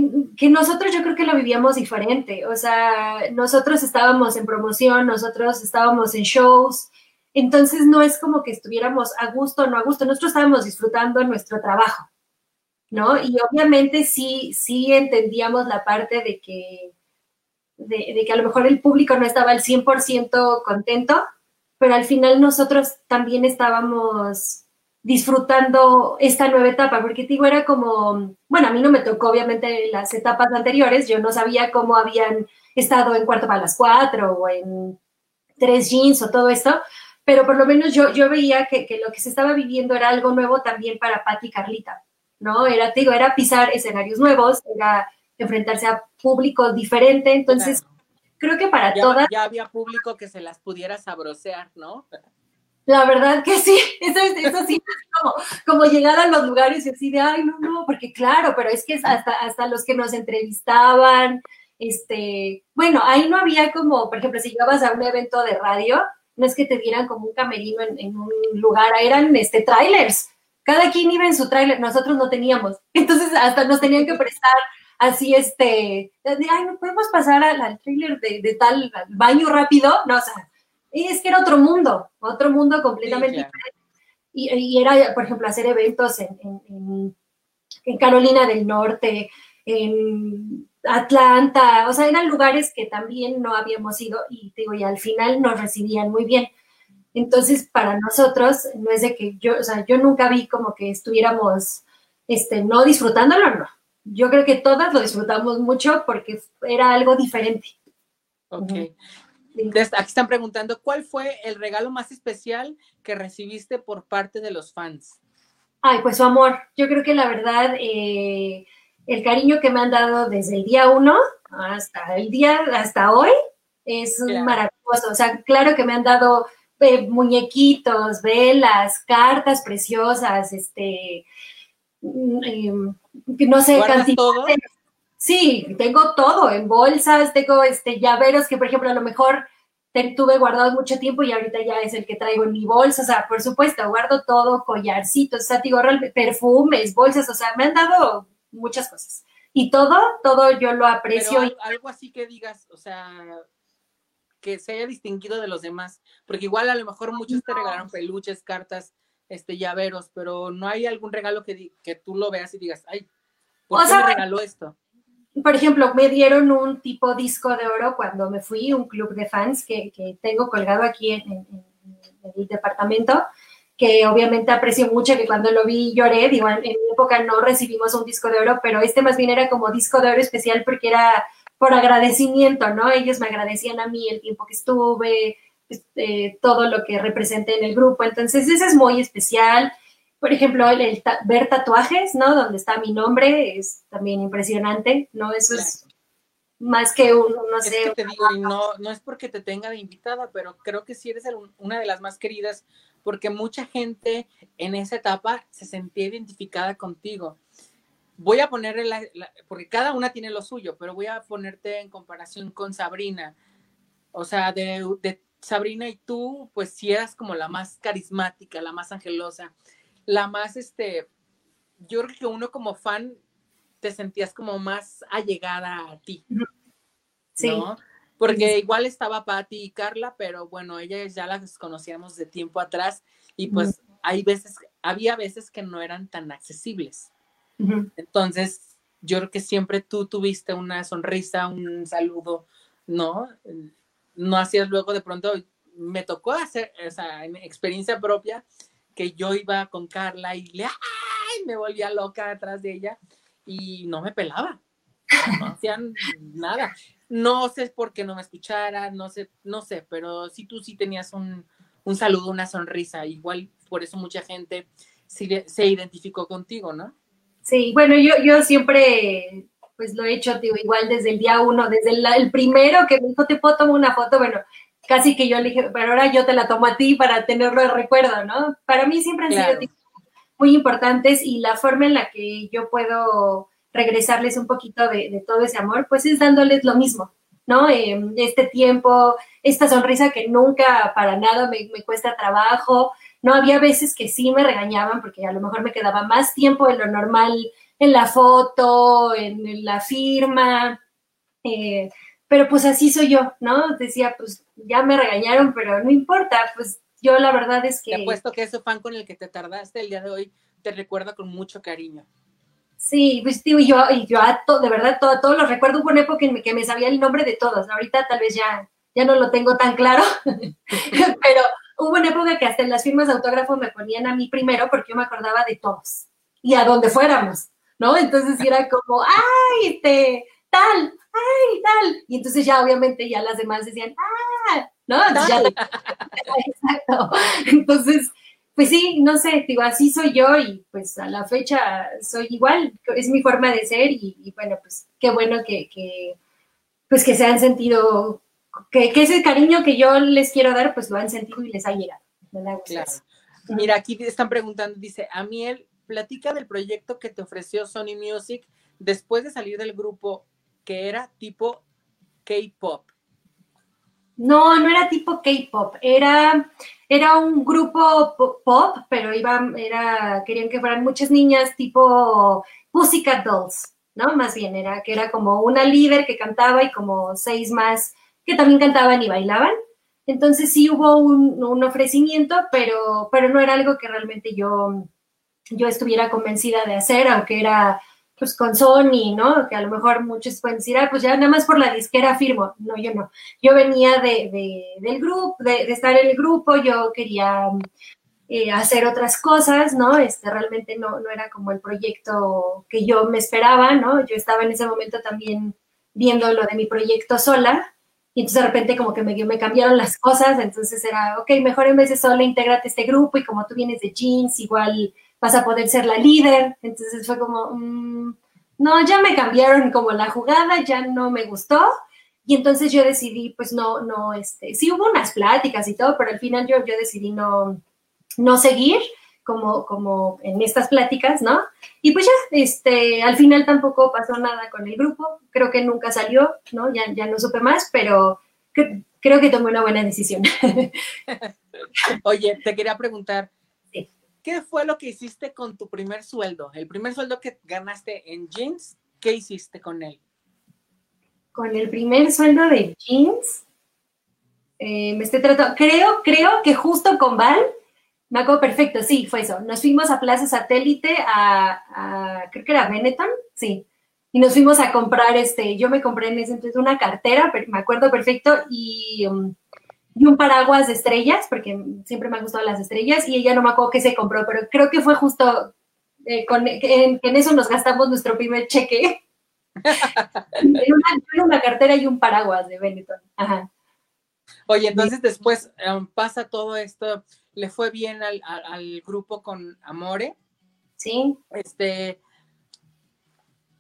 nosotros yo creo que lo vivíamos diferente. O sea, nosotros estábamos en promoción, nosotros estábamos en shows, entonces no es como que estuviéramos a gusto o no a gusto, nosotros estábamos disfrutando nuestro trabajo, ¿no? Y obviamente sí, sí entendíamos la parte de que, de, que a lo mejor el público no estaba al 100% contento, pero al final nosotros también estábamos disfrutando esta nueva etapa, porque digo, era como, bueno, a mí no me tocó obviamente las etapas anteriores, yo no sabía cómo habían estado en cuarto para las cuatro o en tres jeans o todo esto, pero por lo menos yo, yo veía que, lo que se estaba viviendo era algo nuevo también para Patti y Carlita, ¿no? Era, digo, era pisar escenarios nuevos, era enfrentarse a público diferente, entonces creo que para todas... Ya había público que se las pudiera sabrosear, ¿no? La verdad que sí, eso, eso sí es como, como llegar a los lugares y así de, ay, no, no, porque claro, pero es que hasta, hasta los que nos entrevistaban, este, bueno, ahí no había como, por ejemplo, si llegabas a un evento de radio, no es que te dieran como un camerino en, un lugar, eran este trailers, cada quien iba en su trailer, nosotros no teníamos, entonces hasta nos tenían que prestar así, este, de, ay, no podemos pasar al, trailer de, de tal baño rápido, no, o sea, es que era otro mundo, otro mundo completamente diferente. Y, era, por ejemplo, hacer eventos en, Carolina del Norte, en Atlanta, o sea, eran lugares que también no habíamos ido y digo, y al final nos recibían muy bien. Entonces, para nosotros, no es de que yo, o sea, yo nunca vi como que estuviéramos, este, no disfrutándolo, no. Yo creo que todas lo disfrutamos mucho porque era algo diferente. Ok. Aquí están preguntando, ¿cuál fue el regalo más especial que recibiste por parte de los fans? Ay, pues su amor. Yo creo que la verdad, eh, el cariño que me han dado desde el día uno hasta el día, hasta hoy, es maravilloso. O sea, claro que me han dado eh, muñequitos, velas, cartas preciosas, este, em, no sé, cantidad todo? Sí, tengo todo, en bolsas, tengo este llaveros que, por ejemplo, a lo mejor tuve guardados mucho tiempo y ahorita ya es el que traigo en mi bolsa, o sea, por supuesto, guardo todo, collarcitos, o sea, digo, perfumes, bolsas, o sea, me han dado muchas cosas. Y todo, todo yo lo aprecio. algo así que digas, o sea, que se haya distinguido de los demás, porque igual a lo mejor muchos te regalaron peluches, cartas, este, llaveros, pero no hay algún regalo que, que tú lo veas y digas, ay, ¿por qué me regaló esto? Por ejemplo, me dieron un tipo disco de oro cuando me fui, un club de fans que, que tengo colgado aquí en, en, el departamento, que obviamente aprecio mucho, que cuando lo vi lloré, digo, en, mi época no recibimos un disco de oro, pero este más bien era como disco de oro especial porque era por agradecimiento, ¿no? Ellos me agradecían a mí el tiempo que estuve, este, todo lo que representé en el grupo, entonces ese es muy especial. Por ejemplo, el, ver tatuajes, ¿no? Donde está mi nombre es también impresionante, ¿no? Eso es más que un, no sé. te digo, no, no es porque te tenga de invitada, pero creo que sí eres una de las más queridas, porque mucha gente en esa etapa se sentía identificada contigo. Voy a ponerle, la, porque cada una tiene lo suyo, pero voy a ponerte en comparación con Sabrina. O sea, de, de Sabrina y tú, pues sí eras como la más carismática, la más angelosa la más, este, yo creo que uno como fan te sentías como más allegada a ti. Sí. Porque igual estaba Patti y Carla, pero bueno, ellas ya las conocíamos de tiempo atrás y pues hay veces, había veces que no eran tan accesibles. Entonces, yo creo que siempre tú tuviste una sonrisa, un saludo, ¿no? No hacías luego de pronto, me tocó hacer, esa experiencia propia, que yo iba con Carla y le, ¡ay! me volvía loca detrás de ella y no me pelaba. No hacían nada. No sé por qué no me escuchara, no sé, no sé, pero sí tú sí tenías un, saludo, una sonrisa. Igual por eso mucha gente se, identificó contigo, ¿no? Sí, bueno, yo, yo siempre pues lo he hecho, igual desde el día uno, desde el, primero que me dijo, te puedo tomar una foto, bueno, casi que yo le dije, pero ahora yo te la tomo a ti para tenerlo de recuerdo, ¿no? Para mí siempre han sido muy importantes y la forma en la que yo puedo regresarles un poquito de, todo ese amor, pues es dándoles lo mismo, ¿no? Em, este tiempo, esta sonrisa que nunca para nada me, me, cuesta trabajo, ¿no? Había veces que sí me regañaban porque a lo mejor me quedaba más tiempo de lo normal en la foto, en, la firma, eh, pero pues así soy yo, ¿no? Decía, pues ya me regañaron, pero no importa, pues yo la verdad es que... Te apuesto que ese fan con el que te tardaste el día de hoy te recuerda con mucho cariño. Sí, pues tío, y yo, y yo a de verdad, todo, todos los recuerdo, hubo una época en que me sabía el nombre de todos, ahorita tal vez ya, ya no lo tengo tan claro, pero hubo una época que hasta en las firmas de autógrafo me ponían a mí primero porque yo me acordaba de todos y a donde fuéramos, ¿no? Entonces era como, ay, este, tal, ay, tal. Y entonces ya obviamente ya las demás decían, ah, ¿no? exacto. Entonces, pues sí, no sé, digo, así soy yo y pues a la fecha soy igual, es mi forma de ser y, bueno, pues qué bueno que, pues que se han sentido, que, ese cariño que yo les quiero dar, pues lo han sentido y les ha llegado. Claro. Mira, aquí están preguntando, dice, a Amiel, platica del proyecto que te ofreció Sony Music después de salir del grupo que era tipo K-pop. No, no era tipo K-pop, era, era un grupo pop, pero iba, era, querían que fueran muchas niñas tipo Pussycat Dolls, ¿no? Más bien, era que era como una líder que cantaba y como seis más que también cantaban y bailaban. Entonces sí hubo un, un ofrecimiento, pero, pero no era algo que realmente yo, yo estuviera convencida de hacer, aunque era pues con Sony, ¿no? Que a lo mejor muchos pueden decir, ah, pues ya nada más por la disquera firmo. No, yo no. Yo venía de, del grupo, de, estar en el grupo, yo quería eh, hacer otras cosas, ¿no? Este, realmente no, no era como el proyecto que yo me esperaba, ¿no? Yo estaba en ese momento también viendo lo de mi proyecto sola, y entonces de repente como que me, me cambiaron las cosas, entonces era, ok, mejor en vez de sola, intégrate este grupo, y como tú vienes de jeans, igual vas a poder ser la líder. Entonces fue como, mm, no, ya me cambiaron como la jugada, ya no me gustó. Y entonces yo decidí, pues no, no, este, sí hubo unas pláticas y todo, pero al final yo, yo decidí no, no seguir como, como en estas pláticas, ¿no? Y pues ya, este, al final tampoco pasó nada con el grupo, creo que nunca salió, ¿no? Ya, ya no supe más, pero creo que tomé una buena decisión. Oye, te quería preguntar, ¿qué fue lo que hiciste con tu primer sueldo? El primer sueldo que ganaste en jeans, ¿qué hiciste con él? Con el primer sueldo de jeans, eh, me estoy tratando, creo, creo que justo con Val, me acuerdo perfecto, sí, fue eso. Nos fuimos a Plaza Satélite, a, creo que era Benetton, sí y nos fuimos a comprar, este, yo me compré en ese entonces una cartera, me acuerdo perfecto, y, um, y, un paraguas de estrellas, porque siempre me han gustado las estrellas, y ella no me acuerdo qué se compró, pero creo que fue justo eh, con, en, eso nos gastamos nuestro primer cheque. en, una, cartera y un paraguas de Benetton. Ajá. Oye, entonces después um, pasa todo esto, le fue bien al, al, al, grupo con Amore. Sí. Este,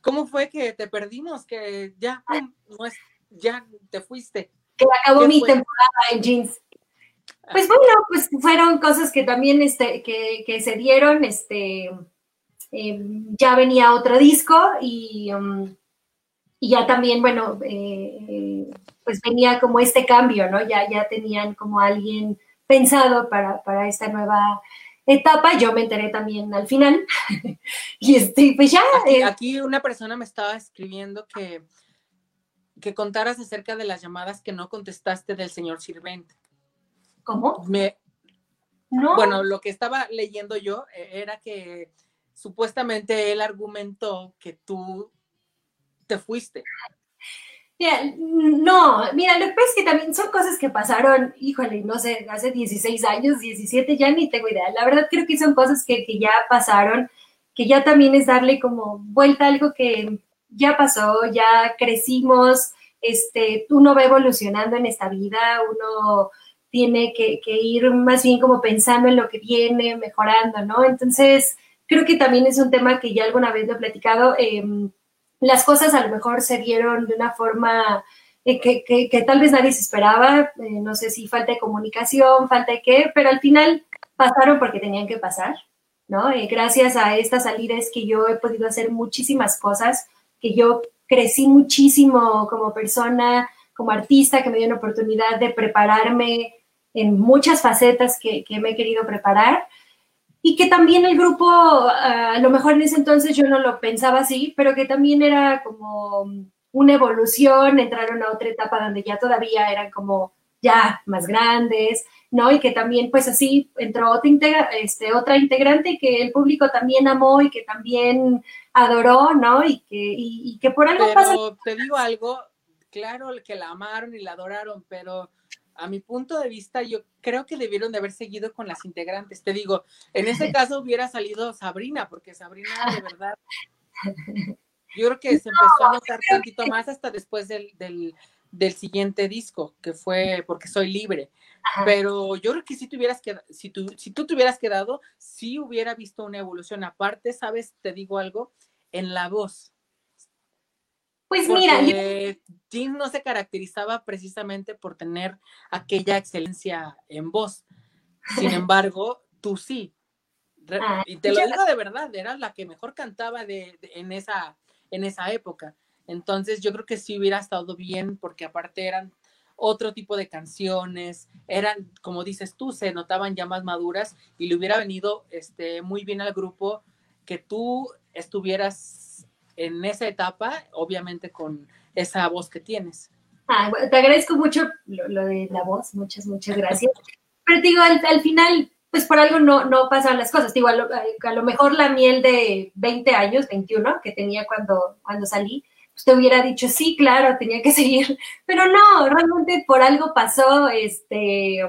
¿Cómo fue que te perdimos? Que ya, no es, ya te fuiste. Que acabó mi temporada en jeans. Pues bueno, pues fueron cosas que también este, que, se dieron. Este, em, ya venía otro disco y, um, y ya también, bueno, eh, pues venía como este cambio, ¿no? Ya, ya tenían como alguien pensado para, para esta nueva etapa, yo me enteré también al final. y este, pues ya. Eh, aquí, una persona me estaba escribiendo que, que contaras acerca de las llamadas que no contestaste del señor sirvente. ¿Cómo? Me, no. Bueno, lo que estaba leyendo yo eh, era que supuestamente él argumentó que tú te fuiste. Mira, no, mira, lo que pasa es que también son cosas que pasaron, híjole, no sé, hace 16 años, 17, ya ni tengo idea. La verdad creo que son cosas que, que ya pasaron, que ya también es darle como vuelta a algo que ya pasó, ya crecimos, este, uno va evolucionando en esta vida, uno tiene que, que ir más bien como pensando en lo que viene, mejorando, ¿no? Entonces, creo que también es un tema que ya alguna vez lo he platicado. Eh, las cosas a lo mejor se dieron de una forma eh, que, tal vez nadie se esperaba, eh, no sé si falta de comunicación, falta de qué, pero al final pasaron porque tenían que pasar, ¿no? Eh, gracias a esta salida es que yo he podido hacer muchísimas cosas, que yo crecí muchísimo como persona, como artista, que me dio una oportunidad de prepararme en muchas facetas que, me he querido preparar. Y que también el grupo, ah, a lo mejor en ese entonces yo no lo pensaba así, pero que también era como una evolución, entraron a otra etapa donde ya todavía eran como ya más grandes, ¿no? Y que también, pues así, entró otra, este, otra integrante que el público también amó y que también adoró, ¿no? Y que, y, que por algo pero Te digo algo, claro que la amaron y la adoraron, pero a mi punto de vista, yo creo que debieron de haber seguido con las integrantes. Te digo, en ese caso hubiera salido Sabrina, porque Sabrina de verdad, yo creo que se empezó a notar tantito más hasta después del, del, siguiente disco, que fue Porque Soy Libre. Pero yo creo que si, tuvieras quedado, si, tú, si tú te hubieras quedado, sí hubiera visto una evolución. Aparte, ¿sabes? Te digo algo, en la voz pues mira, Jim no se caracterizaba precisamente por tener aquella excelencia en voz. Sin embargo, tú sí. Ah, y te lo digo de verdad, eras la que mejor cantaba de, en, esa, en esa época. Entonces yo creo que sí hubiera estado bien porque aparte eran otro tipo de canciones, eran, como dices tú, se notaban ya más maduras y le hubiera venido este, muy bien al grupo que tú estuvieras en esa etapa, obviamente con esa voz que tienes. Ah, te agradezco mucho lo, de la voz, muchas, muchas gracias. Pero digo, al, final, pues por algo no, no pasan las cosas. Digo, a lo, mejor la miel de 20 años, 21, que tenía cuando, cuando salí, te hubiera dicho, sí, claro, tenía que seguir. Pero no, realmente por algo pasó, este,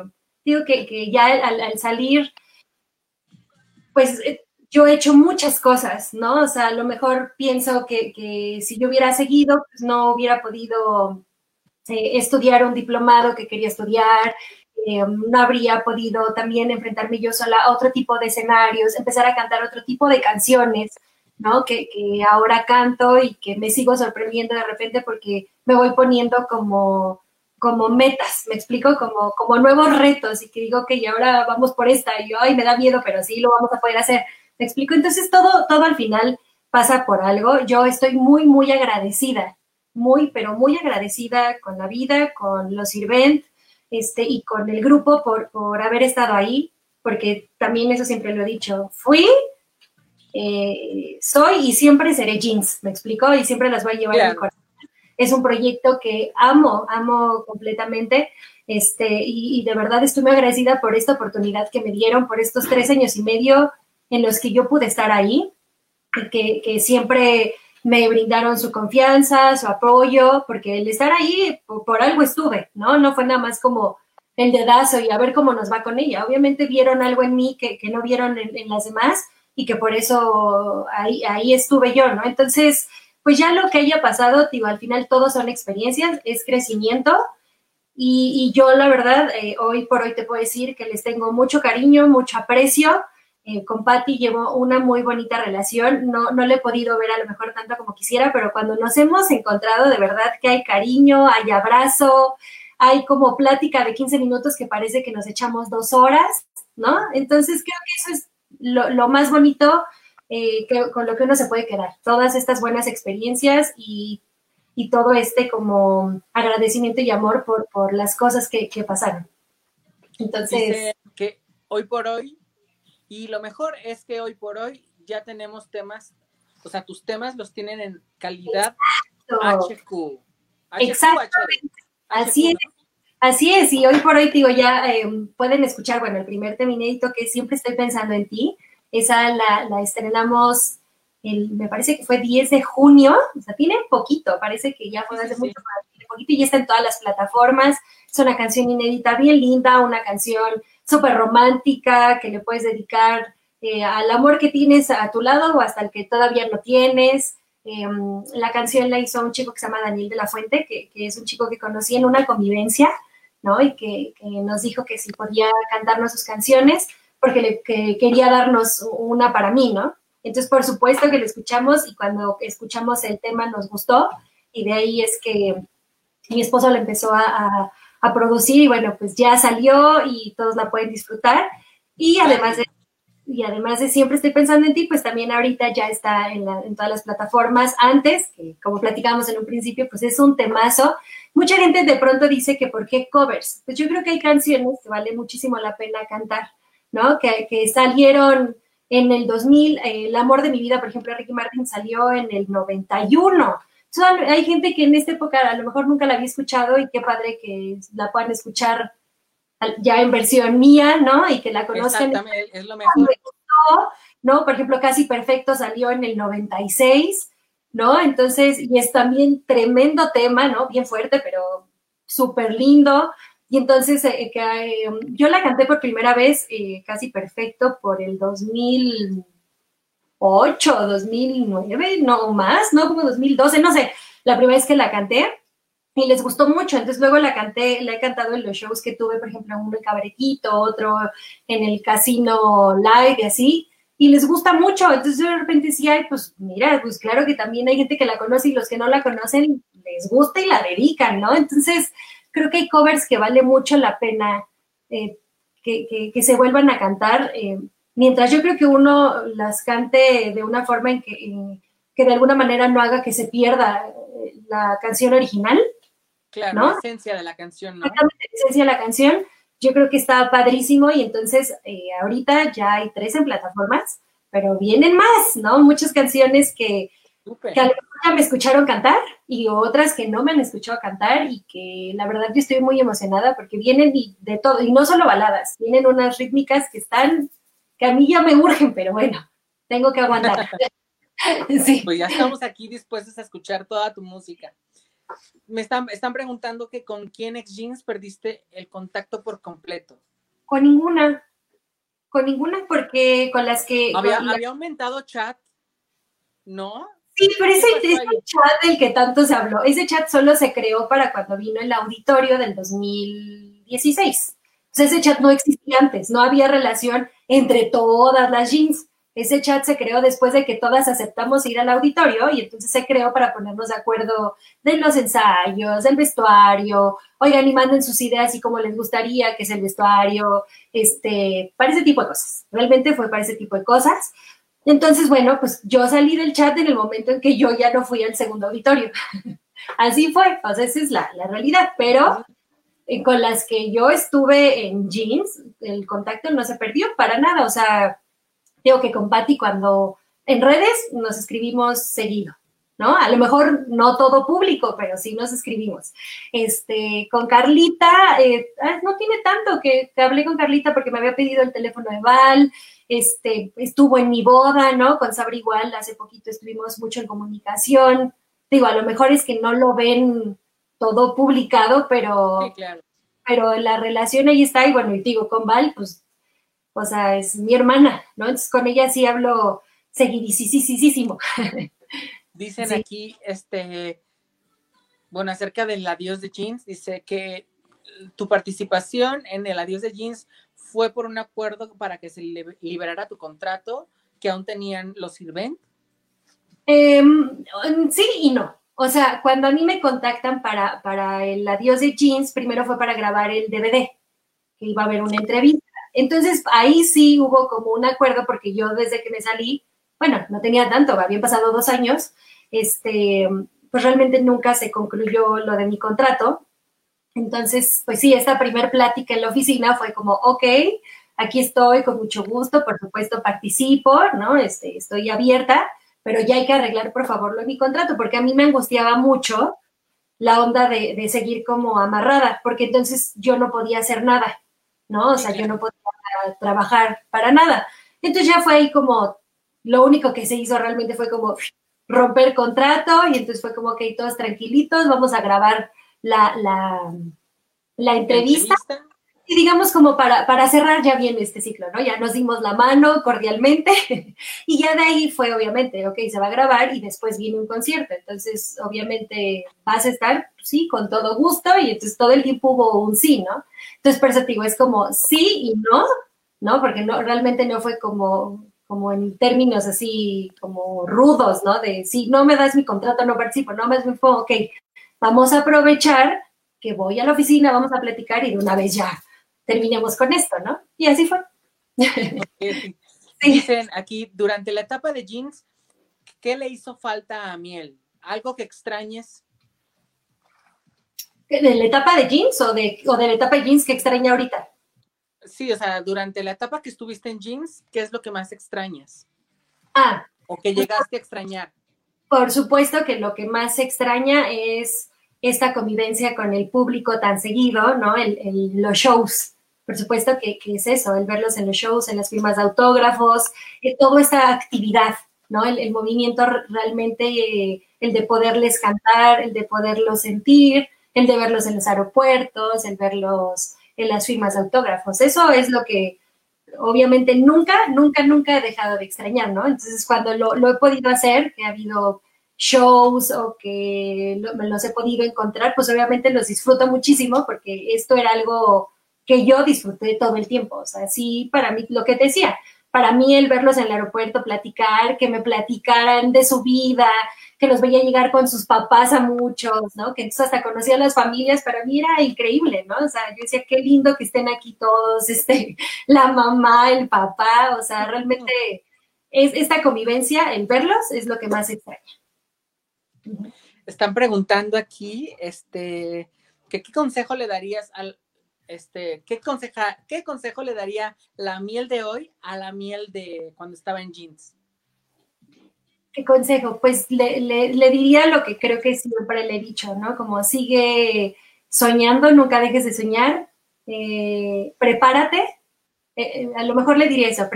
digo que, que ya al, al salir, pues eh, yo he hecho muchas cosas, ¿no? O sea, a lo mejor pienso que, si yo hubiera seguido, pues no hubiera podido eh, estudiar un diplomado que quería estudiar, eh, no habría podido también enfrentarme yo sola a otro tipo de escenarios, empezar a cantar otro tipo de canciones, ¿no? Que, que ahora canto y que me sigo sorprendiendo de repente porque me voy poniendo como, como metas, me explico, como, como nuevos retos y que digo que y ahora vamos por esta y yo, ay, me da miedo, pero sí lo vamos a poder hacer. Me explico, entonces todo, todo al final pasa por algo. Yo estoy muy, muy agradecida, muy, pero muy agradecida con la vida, con los Sirvent, este, y con el grupo por, por haber estado ahí, porque también eso siempre lo he dicho, fui, eh, soy y siempre seré jeans, me explico, y siempre las voy a llevar en mi corazón. Es un proyecto que amo, amo completamente. Este, y, de verdad estoy muy agradecida por esta oportunidad que me dieron, por estos tres años y medio en los que yo pude estar ahí, que, que siempre me brindaron su confianza, su apoyo, porque el estar ahí por, algo estuve, ¿no? No fue nada más como el dedazo y a ver cómo nos va con ella. Obviamente vieron algo en mí que, no vieron en, las demás y que por eso ahí, ahí estuve yo, ¿no? Entonces, pues ya lo que haya pasado, digo, al final todo son experiencias, es crecimiento. Y, yo la verdad, eh, hoy por hoy te puedo decir que les tengo mucho cariño, mucho aprecio eh, con Patti llevo una muy bonita relación. No, no le he podido ver a lo mejor tanto como quisiera, pero cuando nos hemos encontrado, de verdad que hay cariño, hay abrazo, hay como plática de 15 minutos que parece que nos echamos dos horas, ¿no? Entonces creo que eso es lo, más bonito eh, con lo que uno se puede quedar. Todas estas buenas experiencias y, todo este como agradecimiento y amor por, por las cosas que, que pasaron. Entonces... que hoy por hoy y lo mejor es que hoy por hoy ya tenemos temas, o sea, tus temas los tienen en calidad HQ. Exactamente. Así es. Así es, y hoy por hoy, digo, ya em, pueden escuchar, bueno, el primer tema inédito que siempre estoy pensando en ti, esa la, estrenamos, el, me parece que fue 10 de junio, o sea, tiene poquito, parece que ya fue hace mucho, poquito y ya está en todas las plataformas, es una canción inédita, bien linda, una canción súper romántica que le puedes dedicar eh, al amor que tienes a tu lado o hasta el que todavía no tienes. Em, la canción la hizo un chico que se llama Daniel de la Fuente, que, es un chico que conocí en una convivencia, ¿no? Y que, nos dijo que si podía cantarnos sus canciones, porque le, quería darnos una para mí, ¿no? Entonces, por supuesto que lo escuchamos y cuando escuchamos el tema nos gustó y de ahí es que mi esposo le empezó a a producir y bueno, pues ya salió y todos la pueden disfrutar. Y además de, y además de siempre estoy pensando en ti, pues también ahorita ya está en, en todas las plataformas. Antes, que como platicamos en un principio, pues es un temazo. Mucha gente de pronto dice que ¿por qué covers? Pues yo creo que hay canciones que vale muchísimo la pena cantar, ¿no? Que, que salieron en el 2000, El amor de mi vida, por ejemplo, Ricky Martin salió en el 91 hay gente que en esta época a lo mejor nunca la había escuchado y qué padre que la puedan escuchar ya en versión mía, ¿no? Y que la conozcan. Exactamente, es lo mejor. ¿no? Por ejemplo, Casi Perfecto salió en el 96, ¿no? Entonces, y es también tremendo tema, ¿no? Bien fuerte, pero súper lindo. Y entonces, eh, eh, yo la canté por primera vez, eh, Casi Perfecto, por el 2000 2008, 2009, no más, no como 2012, no sé, la primera vez que la canté y les gustó mucho, entonces luego la canté, la he cantado en los shows que tuve, por ejemplo, uno en Cabaretito, otro en el Casino Live y así, y les gusta mucho, entonces de repente sí, ay, pues mira, pues claro que también hay gente que la conoce y los que no la conocen les gusta y la dedican, ¿no? Entonces creo que hay covers que vale mucho la pena eh, que, que, se vuelvan a cantar. Eh, mientras yo creo que uno las cante de una forma en que, que de alguna manera no haga que se pierda eh, la canción original. Claro, la esencia de la canción, ¿no? La esencia de la canción, yo creo que está padrísimo y entonces eh, ahorita ya hay tres en plataformas, pero vienen más, ¿no? Muchas canciones que, que a lo mejor ya me escucharon cantar y otras que no me han escuchado cantar y que la verdad yo estoy muy emocionada porque vienen de todo, y no solo baladas, vienen unas rítmicas que están que a mí ya me urgen, pero bueno, tengo que aguantar. sí. Pues ya estamos aquí dispuestos a escuchar toda tu música. Me están, están preguntando que con quién ex Jeans perdiste el contacto por completo. Con ninguna. Con ninguna, porque con las que. Había, aumentado chat, ¿no? Sí, pero ese, ese, chat del que tanto se habló, ese chat solo se creó para cuando vino el auditorio del 2016 ese chat no existía antes, no había relación entre todas las jeans. Ese chat se creó después de que todas aceptamos ir al auditorio y entonces se creó para ponernos de acuerdo de los ensayos, del vestuario, oigan y manden sus ideas y cómo les gustaría que es el vestuario, este, para ese tipo de cosas. Realmente fue para ese tipo de cosas. Entonces, bueno, pues yo salí del chat en el momento en que yo ya no fui al segundo auditorio. Así fue, o sea, esa es la, la realidad, pero con las que yo estuve en jeans, el contacto no se perdió para nada, o sea, digo que con Patti cuando en redes nos escribimos seguido, ¿no? A lo mejor no todo público, pero sí nos escribimos. Este, con Carlita, eh, ah, no tiene tanto que, hablé con Carlita porque me había pedido el teléfono de Val, este, estuvo en mi boda, ¿no? Con Sabri igual, hace poquito estuvimos mucho en comunicación. Digo, a lo mejor es que no lo ven todo publicado, pero, sí, claro. pero la relación ahí está, y bueno, y digo, con Val, pues o sea, es mi hermana, ¿no? Entonces con ella sí hablo seguidísimo. Dicen aquí, este, bueno, acerca del adiós de jeans, dice que tu participación en el adiós de jeans fue por un acuerdo para que se liberara tu contrato que aún tenían los Sirvent. Em, sí y no. O sea, cuando a mí me contactan para, para el adiós de jeans, primero fue para grabar el DVD, que iba a haber una entrevista. Entonces ahí sí hubo como un acuerdo porque yo desde que me salí, bueno, no tenía tanto, habían pasado dos años, este, pues realmente nunca se concluyó lo de mi contrato. Entonces, pues sí, esta primer plática en la oficina fue como, ok, aquí estoy con mucho gusto, por supuesto participo, ¿no? Este, estoy abierta, pero ya hay que arreglar, por favor, lo de mi contrato, porque a mí me angustiaba mucho la onda de, de seguir como amarrada, porque entonces yo no podía hacer nada. ¿No? O sea, yo no podía trabajar para nada. Entonces ya fue ahí como, lo único que se hizo realmente fue como romper contrato y entonces fue como, que todos tranquilitos, vamos a grabar la, la, la entrevista. Y digamos como para, para cerrar ya bien este ciclo, ¿no? Ya nos dimos la mano cordialmente y ya de ahí fue obviamente, ok, se va a grabar y después viene un concierto. Entonces, obviamente vas a estar, sí, con todo gusto y entonces todo el tiempo hubo un sí, ¿no? Entonces, por eso digo, es como sí y no, ¿no? Porque no, realmente no fue como, como en términos así como rudos, ¿no? De si no me das mi contrato, no participo, no me fondo, ok, vamos a aprovechar que voy a la oficina, vamos a platicar y de una vez ya terminemos con esto, ¿no? Y así fue. Dicen aquí, durante la etapa de jeans, ¿qué le hizo falta a Miel? ¿Algo que extrañes? ¿De la etapa de jeans o de, o de la etapa de jeans que extraña ahorita? Sí, o sea, durante la etapa que estuviste en jeans, ¿qué es lo que más extrañas? Ah. O que llegaste a extrañar. Por supuesto que lo que más extraña es esta convivencia con el público tan seguido, ¿no? los shows. Por supuesto que, es eso, el verlos en los shows, en las firmas de autógrafos, eh, toda esta actividad, ¿no? El, movimiento realmente, eh, el de poderles cantar, el de poderlos sentir, el de verlos en los aeropuertos, el verlos en las firmas de autógrafos. Eso es lo que obviamente nunca, nunca, nunca he dejado de extrañar, ¿no? Entonces, cuando lo, he podido hacer, que ha habido shows o que me los he podido encontrar, pues obviamente los disfruto muchísimo porque esto era algo que yo disfruté todo el tiempo. O sea, sí, para mí, lo que te decía, para mí el verlos en el aeropuerto, platicar, que me platicaran de su vida, que los veía llegar con sus papás a muchos, ¿no? Que entonces hasta conocía a las familias, para mí era increíble, ¿no? O sea, yo decía, qué lindo que estén aquí todos, este, la mamá, el papá, o sea, realmente es esta convivencia, el verlos, es lo que más extraña. Están preguntando aquí, este, que qué consejo le darías al, este, ¿qué, conseja, ¿qué consejo le daría la miel de hoy a la miel de cuando estaba en jeans? ¿Qué consejo? Pues le, diría lo que creo que siempre le he dicho, ¿no? Como sigue soñando, nunca dejes de soñar, eh, prepárate. Eh, eh, a lo mejor le diría eso,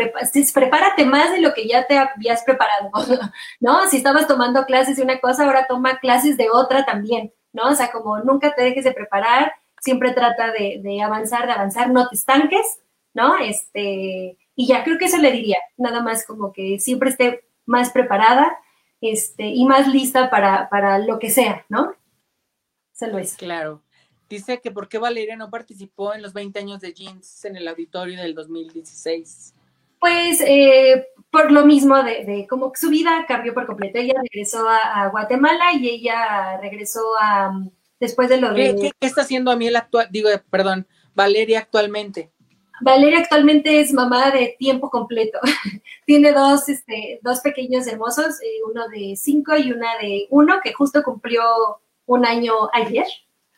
prepárate más de lo que ya te habías preparado, ¿no? Si estabas tomando clases de una cosa, ahora toma clases de otra también, ¿no? O sea, como nunca te dejes de preparar, siempre trata de, de avanzar, de avanzar, no te estanques, ¿no? Este, y ya creo que eso le diría, nada más como que siempre esté más preparada este, y más lista para, para lo que sea, ¿no? lo es. Claro. Dice que por qué Valeria no participó en los 20 años de Jeans en el auditorio del 2016. Pues eh, por lo mismo de, de, como que su vida cambió por completo. Ella regresó a, Guatemala y ella regresó a después de lo de. ¿Qué, está haciendo a mí el actual, digo, perdón, Valeria actualmente? Valeria actualmente es mamá de tiempo completo. Tiene dos, este, dos pequeños hermosos, eh, uno de cinco y una de uno, que justo cumplió un año ayer.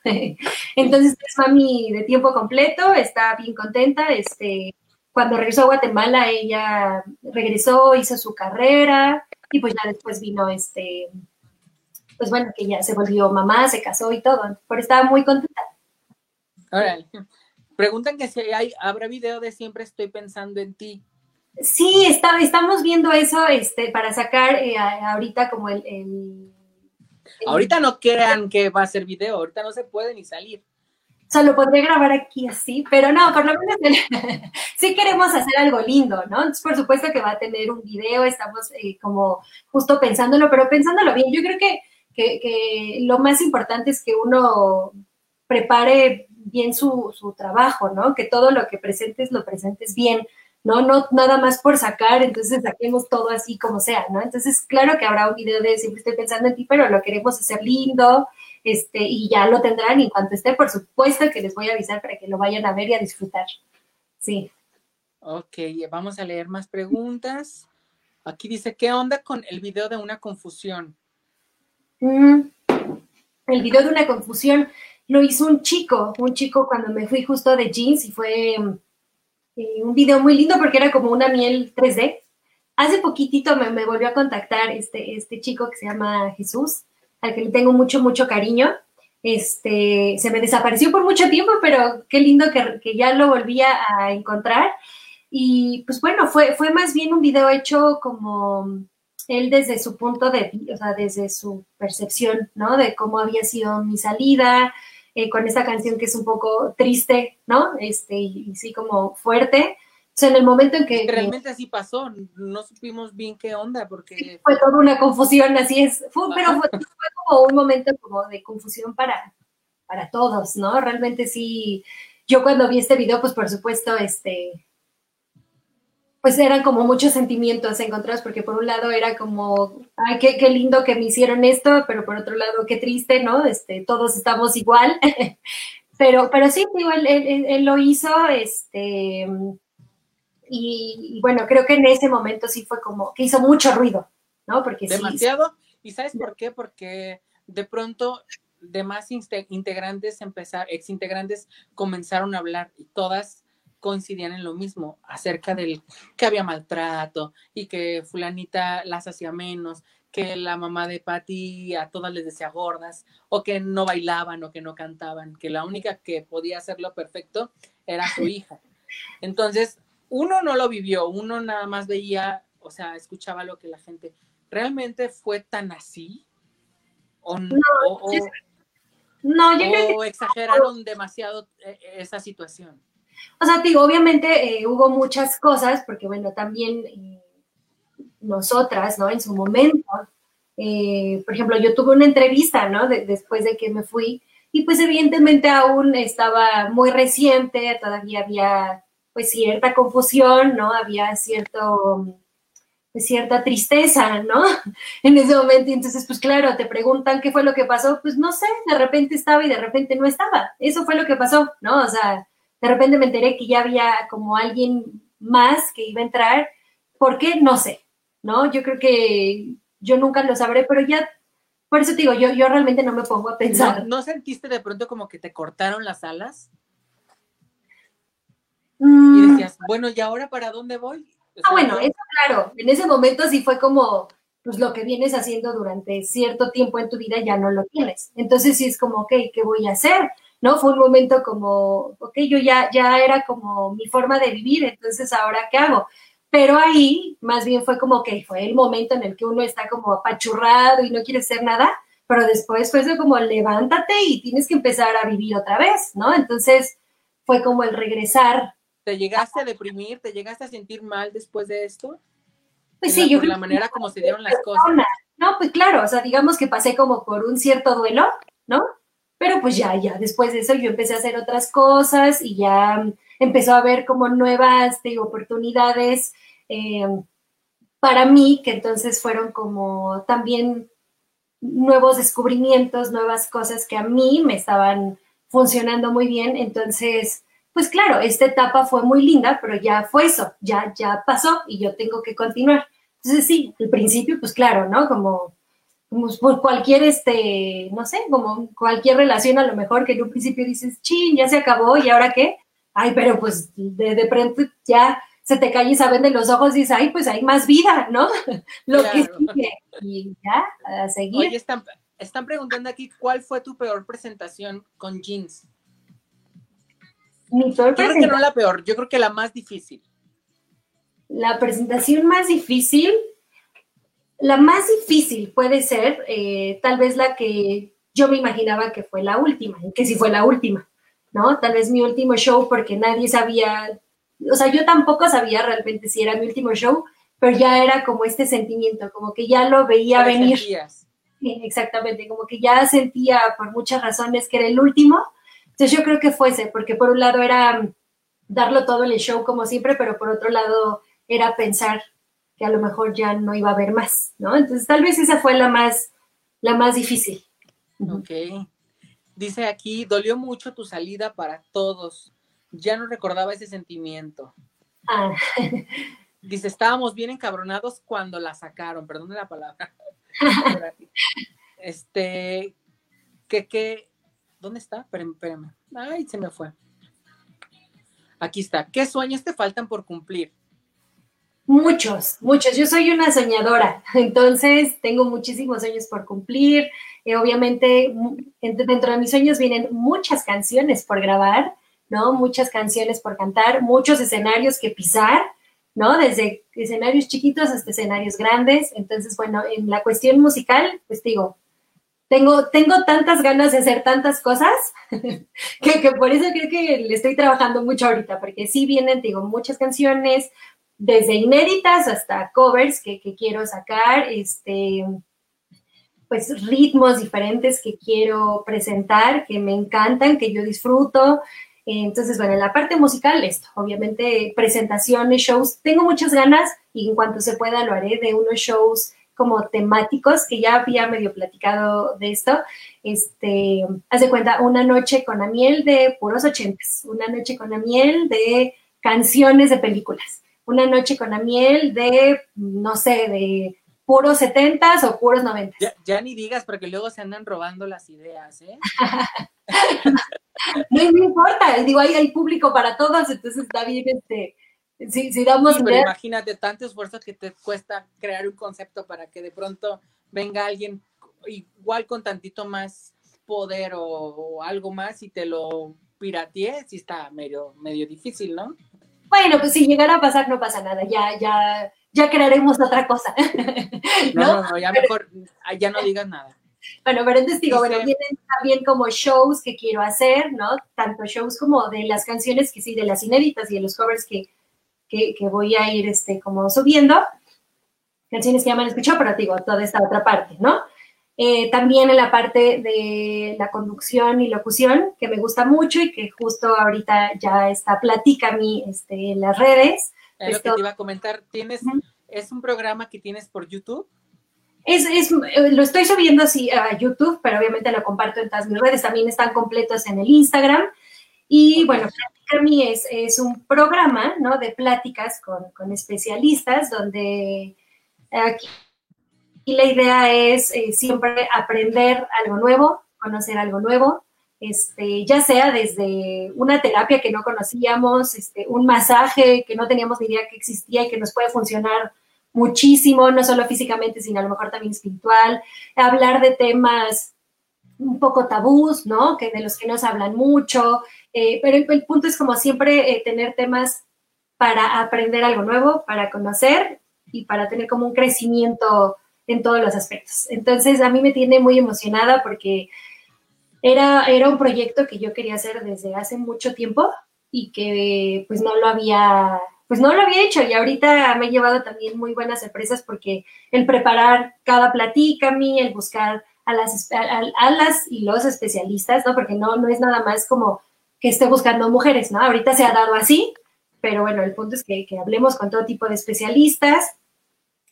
Entonces es mami de tiempo completo, está bien contenta. Este, cuando regresó a Guatemala, ella regresó, hizo su carrera y pues ya después vino este, pues bueno, que ya se volvió mamá, se casó y todo, pero estaba muy contenta. Órale. Preguntan que si hay, habrá video de siempre estoy pensando en ti. Sí, está, estamos viendo eso este, para sacar eh, ahorita como el, Ahorita no crean que va a ser video, ahorita no se puede ni salir. O sea, lo podría grabar aquí así, pero no, por lo menos sí queremos hacer algo lindo, ¿no? Entonces, por supuesto que va a tener un video, estamos eh, como justo pensándolo, pero pensándolo bien, yo creo que, que lo más importante es que uno prepare bien su, su trabajo, ¿no? Que todo lo que presentes lo presentes bien, ¿no? No nada más por sacar, entonces saquemos todo así como sea, ¿no? Entonces, claro que habrá un video de siempre estoy pensando en ti, pero lo queremos hacer lindo, este, y ya lo tendrán y en cuanto esté, por supuesto que les voy a avisar para que lo vayan a ver y a disfrutar. Sí. Ok, vamos a leer más preguntas. Aquí dice, ¿qué onda con el video de una confusión? El video de una confusión lo hizo un chico, un chico cuando me fui justo de jeans y fue eh, un video muy lindo porque era como una miel 3D. Hace poquitito me, volvió a contactar este, este chico que se llama Jesús, al que le tengo mucho, mucho cariño. Este, se me desapareció por mucho tiempo, pero qué lindo que, que ya lo volvía a encontrar. Y pues bueno, fue, fue más bien un video hecho como él desde su punto de, o sea, desde su percepción, ¿no? De cómo había sido mi salida, eh, con esta canción que es un poco triste, ¿no? Este, y, sí como fuerte. O sea, en el momento en que... Realmente así pasó, no supimos bien qué onda, porque... fue toda una confusión, así es. Fue, pero fue, como un momento como de confusión para, para todos, ¿no? Realmente sí, yo cuando vi este video, pues por supuesto, este, pues eran como muchos sentimientos encontrados, porque por un lado era como, ay, qué, qué, lindo que me hicieron esto, pero por otro lado, qué triste, ¿no? Este, todos estamos igual. pero, pero sí, digo, él, él, lo hizo, este, y, bueno, creo que en ese momento sí fue como que hizo mucho ruido, ¿no? Porque Demasiado. ¿Y sabes por qué? Porque de pronto demás integrantes empezar, ex integrantes comenzaron a hablar y todas coincidían en lo mismo acerca del que había maltrato y que fulanita las hacía menos, que la mamá de Patty a todas les decía gordas o que no bailaban o que no cantaban, que la única que podía hacerlo perfecto era su hija. Entonces, uno no lo vivió, uno nada más veía, o sea, escuchaba lo que la gente realmente fue tan así o no, o, exageraron demasiado eh, esa situación. O sea, obviamente eh, hubo muchas cosas, porque bueno, también eh, nosotras, ¿no? En su momento, eh, por ejemplo, yo tuve una entrevista, ¿no? después de que me fui, y pues evidentemente aún estaba muy reciente, todavía había pues cierta confusión, ¿no? Había cierto, pues, cierta tristeza, ¿no? En ese momento, entonces, pues claro, te preguntan qué fue lo que pasó, pues no sé, de repente estaba y de repente no estaba. Eso fue lo que pasó, ¿no? O sea, de repente me enteré que ya había como alguien más que iba a entrar. ¿Por qué? No sé, ¿no? Yo creo que yo nunca lo sabré, pero ya, por eso te digo, yo, yo realmente no me pongo a pensar. ¿No, sentiste de pronto como que te cortaron las alas? Y mm. decías, bueno, ¿y ahora para dónde voy? ah, bueno, eso claro, en ese momento sí fue como, pues lo que vienes haciendo durante cierto tiempo en tu vida ya no lo tienes. Entonces sí es como, ok, ¿qué voy a hacer? ¿No? Fue un momento como, ok, yo ya, ya era como mi forma de vivir, entonces ahora qué hago. Pero ahí más bien fue como que fue el momento en el que uno está como apachurrado y no quiere hacer nada, pero después fue como levántate y tienes que empezar a vivir otra vez, ¿no? Entonces fue como el regresar. ¿Te llegaste a deprimir? ¿Te llegaste a sentir mal después de esto? Pues sí, yo creo la manera como se dieron las cosas. No, pues claro, o sea, digamos que pasé como por un cierto duelo, ¿no? Pero pues ya, ya, después de eso yo empecé a hacer otras cosas y ya empezó a haber como nuevas oportunidades eh, para mí, que entonces fueron como también nuevos descubrimientos, nuevas cosas que a mí me estaban funcionando muy bien. Entonces, pues claro, esta etapa fue muy linda, pero ya fue eso, ya, ya pasó y yo tengo que continuar. Entonces sí, al principio, pues claro, ¿no? Como, como cualquier, este, no sé, como cualquier relación a lo mejor que en un principio dices, chin, ya se acabó y ahora qué. Ay, pero pues de, de pronto ya se te cae y saben de los ojos y dices, ay, pues hay más vida, ¿no? lo que sigue. Y ya, a seguir. Oye, están, están preguntando aquí, ¿cuál fue tu peor presentación con jeans? Mi peor yo creo que no la peor, yo creo que la más difícil. La presentación más difícil, la más difícil puede ser eh, tal vez la que yo me imaginaba que fue la última, y que sí fue la última, ¿no? Tal vez mi último show porque nadie sabía, o sea, yo tampoco sabía realmente si era mi último show, pero ya era como este sentimiento, como que ya lo veía venir. Sí, exactamente, como que ya sentía por muchas razones que era el último. Entonces yo creo que fuese, porque por un lado era darlo todo en el show como siempre, pero por otro lado era pensar que a lo mejor ya no iba a haber más, ¿no? Entonces tal vez esa fue la más, la más difícil. Ok. Dice aquí, dolió mucho tu salida para todos. Ya no recordaba ese sentimiento. Ah. Dice, estábamos bien encabronados cuando la sacaron, perdón la palabra. este, que, que, ¿dónde está? Espérame, espérame. Ay, se me fue. Aquí está. ¿Qué sueños te faltan por cumplir? Muchos, muchos. Yo soy una soñadora, entonces tengo muchísimos sueños por cumplir. Eh, obviamente, dentro de mis sueños vienen muchas canciones por grabar, ¿no? Muchas canciones por cantar, muchos escenarios que pisar, ¿no? Desde escenarios chiquitos hasta escenarios grandes. Entonces, bueno, en la cuestión musical, pues digo, tengo, tengo tantas ganas de hacer tantas cosas que, que, por eso creo que le estoy trabajando mucho ahorita, porque sí vienen, digo, muchas canciones, desde inéditas hasta covers que, quiero sacar, este, pues ritmos diferentes que quiero presentar, que me encantan, que yo disfruto. Entonces, bueno, en la parte musical, esto, obviamente presentaciones, shows, tengo muchas ganas y en cuanto se pueda lo haré de unos shows como temáticos, que ya había medio platicado de esto. Este, haz de cuenta, una noche con la miel de puros ochentas, una noche con la miel de canciones de películas una noche con la miel de, no sé, de puros setentas o puros noventas. Ya, ni digas, porque luego se andan robando las ideas, ¿eh? no, no, importa, digo, hay, hay público para todos, entonces está bien, este, si, si damos... pero imagínate tanto esfuerzo que te cuesta crear un concepto para que de pronto venga alguien igual con tantito más poder o, o algo más y te lo piratee, sí está medio, medio difícil, ¿no? Bueno, pues si llegara a pasar, no pasa nada, ya, ya, ya crearemos otra cosa. no, no, no, ya mejor, ya no digas nada. Bueno, pero entonces digo, bueno, vienen también como shows que quiero hacer, ¿no? Tanto shows como de las canciones que sí, de las inéditas y de los covers que, que, voy a ir, este, como subiendo. Canciones que ya me han escuchado, pero digo, toda esta otra parte, ¿no? Eh, también en la parte de la conducción y locución, que me gusta mucho y que justo ahorita ya está platica a mí este, en las redes. Es lo que te iba a comentar. ¿Tienes, ¿Es un programa que tienes por YouTube? Es, es, eh, lo estoy subiendo así a YouTube, pero obviamente lo comparto en todas mis redes. También están completos en el Instagram. Y bueno, mí es, es, un programa ¿no? de pláticas con, con especialistas donde aquí y la idea es eh, siempre aprender algo nuevo, conocer algo nuevo, este, ya sea desde una terapia que no conocíamos, este, un masaje que no teníamos ni idea que existía y que nos puede funcionar muchísimo, no solo físicamente, sino a lo mejor también espiritual, hablar de temas un poco tabús, ¿no? Que de los que nos hablan mucho, eh, pero el, punto es como siempre eh, tener temas para aprender algo nuevo, para conocer y para tener como un crecimiento en todos los aspectos. Entonces, a mí me tiene muy emocionada porque era, era un proyecto que yo quería hacer desde hace mucho tiempo y que pues no lo había pues no lo había hecho y ahorita me he llevado también muy buenas sorpresas porque el preparar cada platica mí, el buscar a las, a, las y los especialistas, ¿no? Porque no, no es nada más como que esté buscando mujeres, ¿no? Ahorita se ha dado así, pero bueno, el punto es que, que hablemos con todo tipo de especialistas.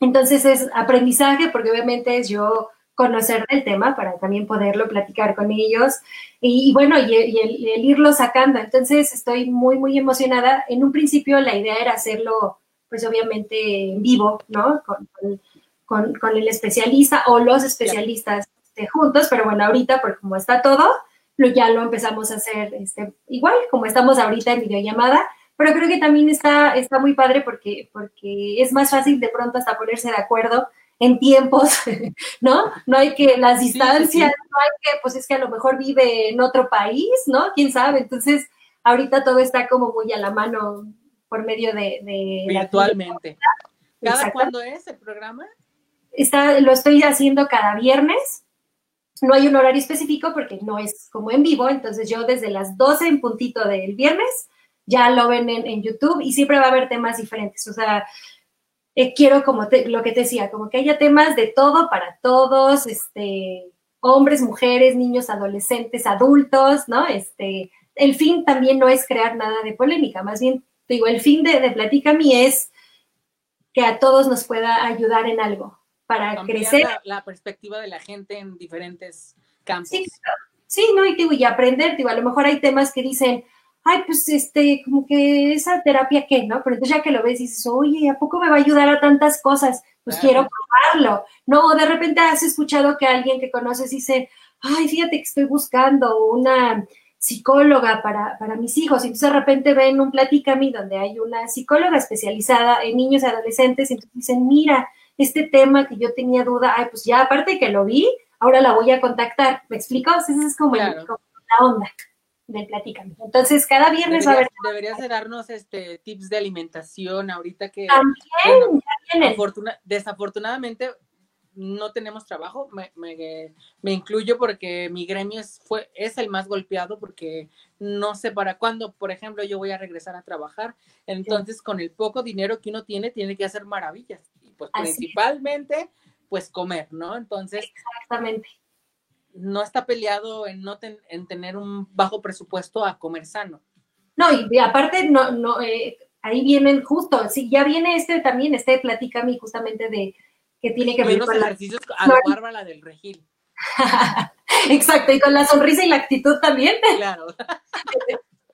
Entonces es aprendizaje, porque obviamente es yo conocer el tema para también poderlo platicar con ellos y, bueno, y, el, irlo sacando. Entonces estoy muy, muy emocionada. En un principio la idea era hacerlo, pues obviamente en vivo, ¿no? Con, con, el especialista o los especialistas este, juntos, pero bueno, ahorita, por como está todo, lo, ya lo empezamos a hacer este, igual, como estamos ahorita en videollamada. Pero creo que también está, está muy padre porque, porque es más fácil de pronto hasta ponerse de acuerdo en tiempos, ¿no? No hay que, las distancias, no hay que, pues es que a lo mejor vive en otro país, ¿no? ¿Quién sabe? Entonces, ahorita todo está como muy a la mano por medio de... Virtualmente. ¿Cada cuándo es el programa? Está, lo estoy haciendo cada viernes. No hay un horario específico porque no es como en vivo, entonces yo desde las 12 en puntito del viernes ya lo ven en, en YouTube y siempre va a haber temas diferentes. O sea, eh, quiero como lo que te decía, como que haya temas de todo para todos, este, hombres, mujeres, niños, adolescentes, adultos, ¿no? Este, el fin también no es crear nada de polémica, más bien, digo, el fin de, de Platica mí es que a todos nos pueda ayudar en algo para crecer. La, perspectiva de la gente en diferentes campos. Sí, sí ¿no? Y, digo, y aprender, digo, a lo mejor hay temas que dicen, ay, pues este, como que esa terapia qué, ¿no? Pero entonces ya que lo ves dices, oye, ¿a poco me va a ayudar a tantas cosas? Pues quiero probarlo, ¿no? O de repente has escuchado que alguien que conoces dice, ay, fíjate que estoy buscando una psicóloga para, para mis hijos, y entonces de repente ven un Platícame donde hay una psicóloga especializada en niños y adolescentes, y entonces dicen, mira, este tema que yo tenía duda, ay, pues ya aparte que lo vi, ahora la voy a contactar, ¿me explico? Entonces es como, como la onda de Platícame. Entonces, cada viernes va a haber... Deberías de darnos este, tips de alimentación ahorita que... También, desafortunadamente no tenemos trabajo, me, me, incluyo porque mi gremio es, fue, es el más golpeado porque no sé para cuándo, por ejemplo, yo voy a regresar a trabajar, entonces con el poco dinero que uno tiene, tiene que hacer maravillas, y pues principalmente, pues comer, ¿no? Entonces, Exactamente no está peleado en no en tener un bajo presupuesto a comer sano. No, y aparte, no, no, eh, ahí vienen justo, sí, ya viene este también, este platica a mí justamente de que tiene que ver con ejercicios a la bárbara del regil. Exacto, y con la sonrisa y la actitud también. Claro.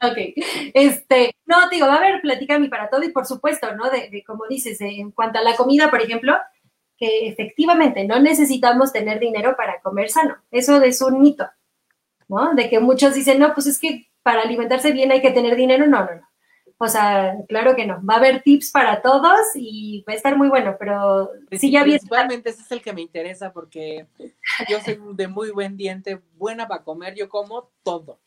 ok, este, no, digo, va a haber platica mí para todo y por supuesto, ¿no? De, de como dices, en cuanto a la comida, por ejemplo, que efectivamente no necesitamos tener dinero para comer sano. Eso es un mito, ¿no? De que muchos dicen, no, pues es que para alimentarse bien hay que tener dinero. No, no, no. O sea, claro que no. Va a haber tips para todos y va a estar muy bueno, pero sí ya bien. Principalmente ese es el que me interesa porque yo soy de muy buen diente, buena para comer, yo como todo.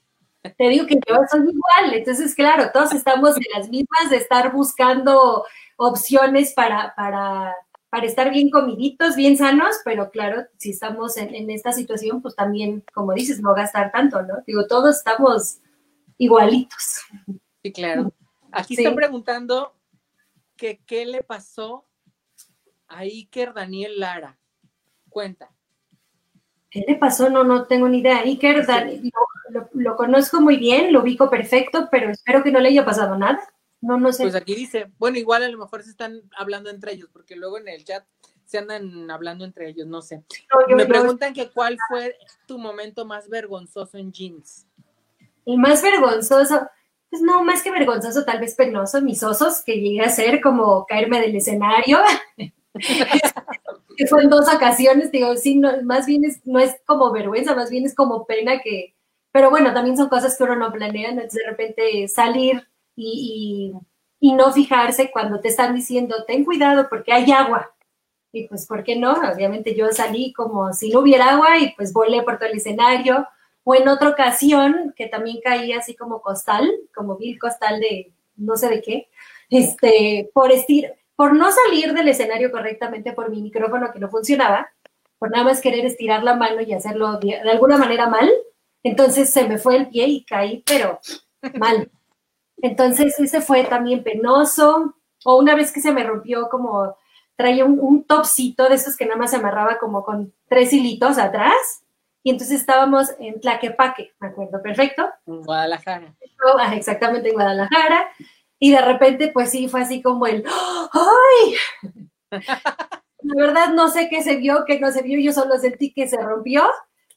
Te digo que yo soy igual, entonces claro, todos estamos en las mismas de estar buscando opciones para, para para estar bien comiditos, bien sanos, pero claro, si estamos en, esta situación, pues también, como dices, no gastar tanto, ¿no? Digo, todos estamos igualitos. Sí, claro. Aquí están preguntando que qué le pasó a Iker Daniel Lara. Cuenta. ¿Qué le pasó? No, no tengo ni idea. Iker, lo, lo, conozco muy bien, lo ubico perfecto, pero espero que no le haya pasado nada. No, no sé. Pues aquí dice, bueno, igual a lo mejor se están hablando entre ellos, porque luego en el chat se andan hablando entre ellos, no sé. Me preguntan que cuál fue tu momento más vergonzoso en jeans. El más vergonzoso, pues no, más que vergonzoso, tal vez penoso, mis osos, que llegué a ser como caerme del escenario. que fue en dos ocasiones, digo, sí, no, más bien es, no es como vergüenza, más bien es como pena que, pero bueno, también son cosas que uno no planea, ¿no? de repente salir y, no fijarse cuando te están diciendo, ten cuidado porque hay agua. Y pues, ¿por qué no? Obviamente yo salí como si no hubiera agua y pues volé por todo el escenario. O en otra ocasión, que también caí así como costal, como vil costal de no sé de qué, este, por, estir, por no salir del escenario correctamente por mi micrófono que no funcionaba, por nada más querer estirar la mano y hacerlo de alguna manera mal, entonces se me fue el pie y caí, pero mal. Entonces ese fue también penoso. O una vez que se me rompió como, traía un, topcito de esos que nada más se amarraba como con tres hilitos atrás. Y entonces estábamos en Tlaquepaque, me acuerdo, perfecto. En Guadalajara. Ah, exactamente, en Guadalajara. Y de repente, pues sí, fue así como el, ¡ay! La verdad no sé qué se vio, qué no se vio, yo solo sentí que se rompió.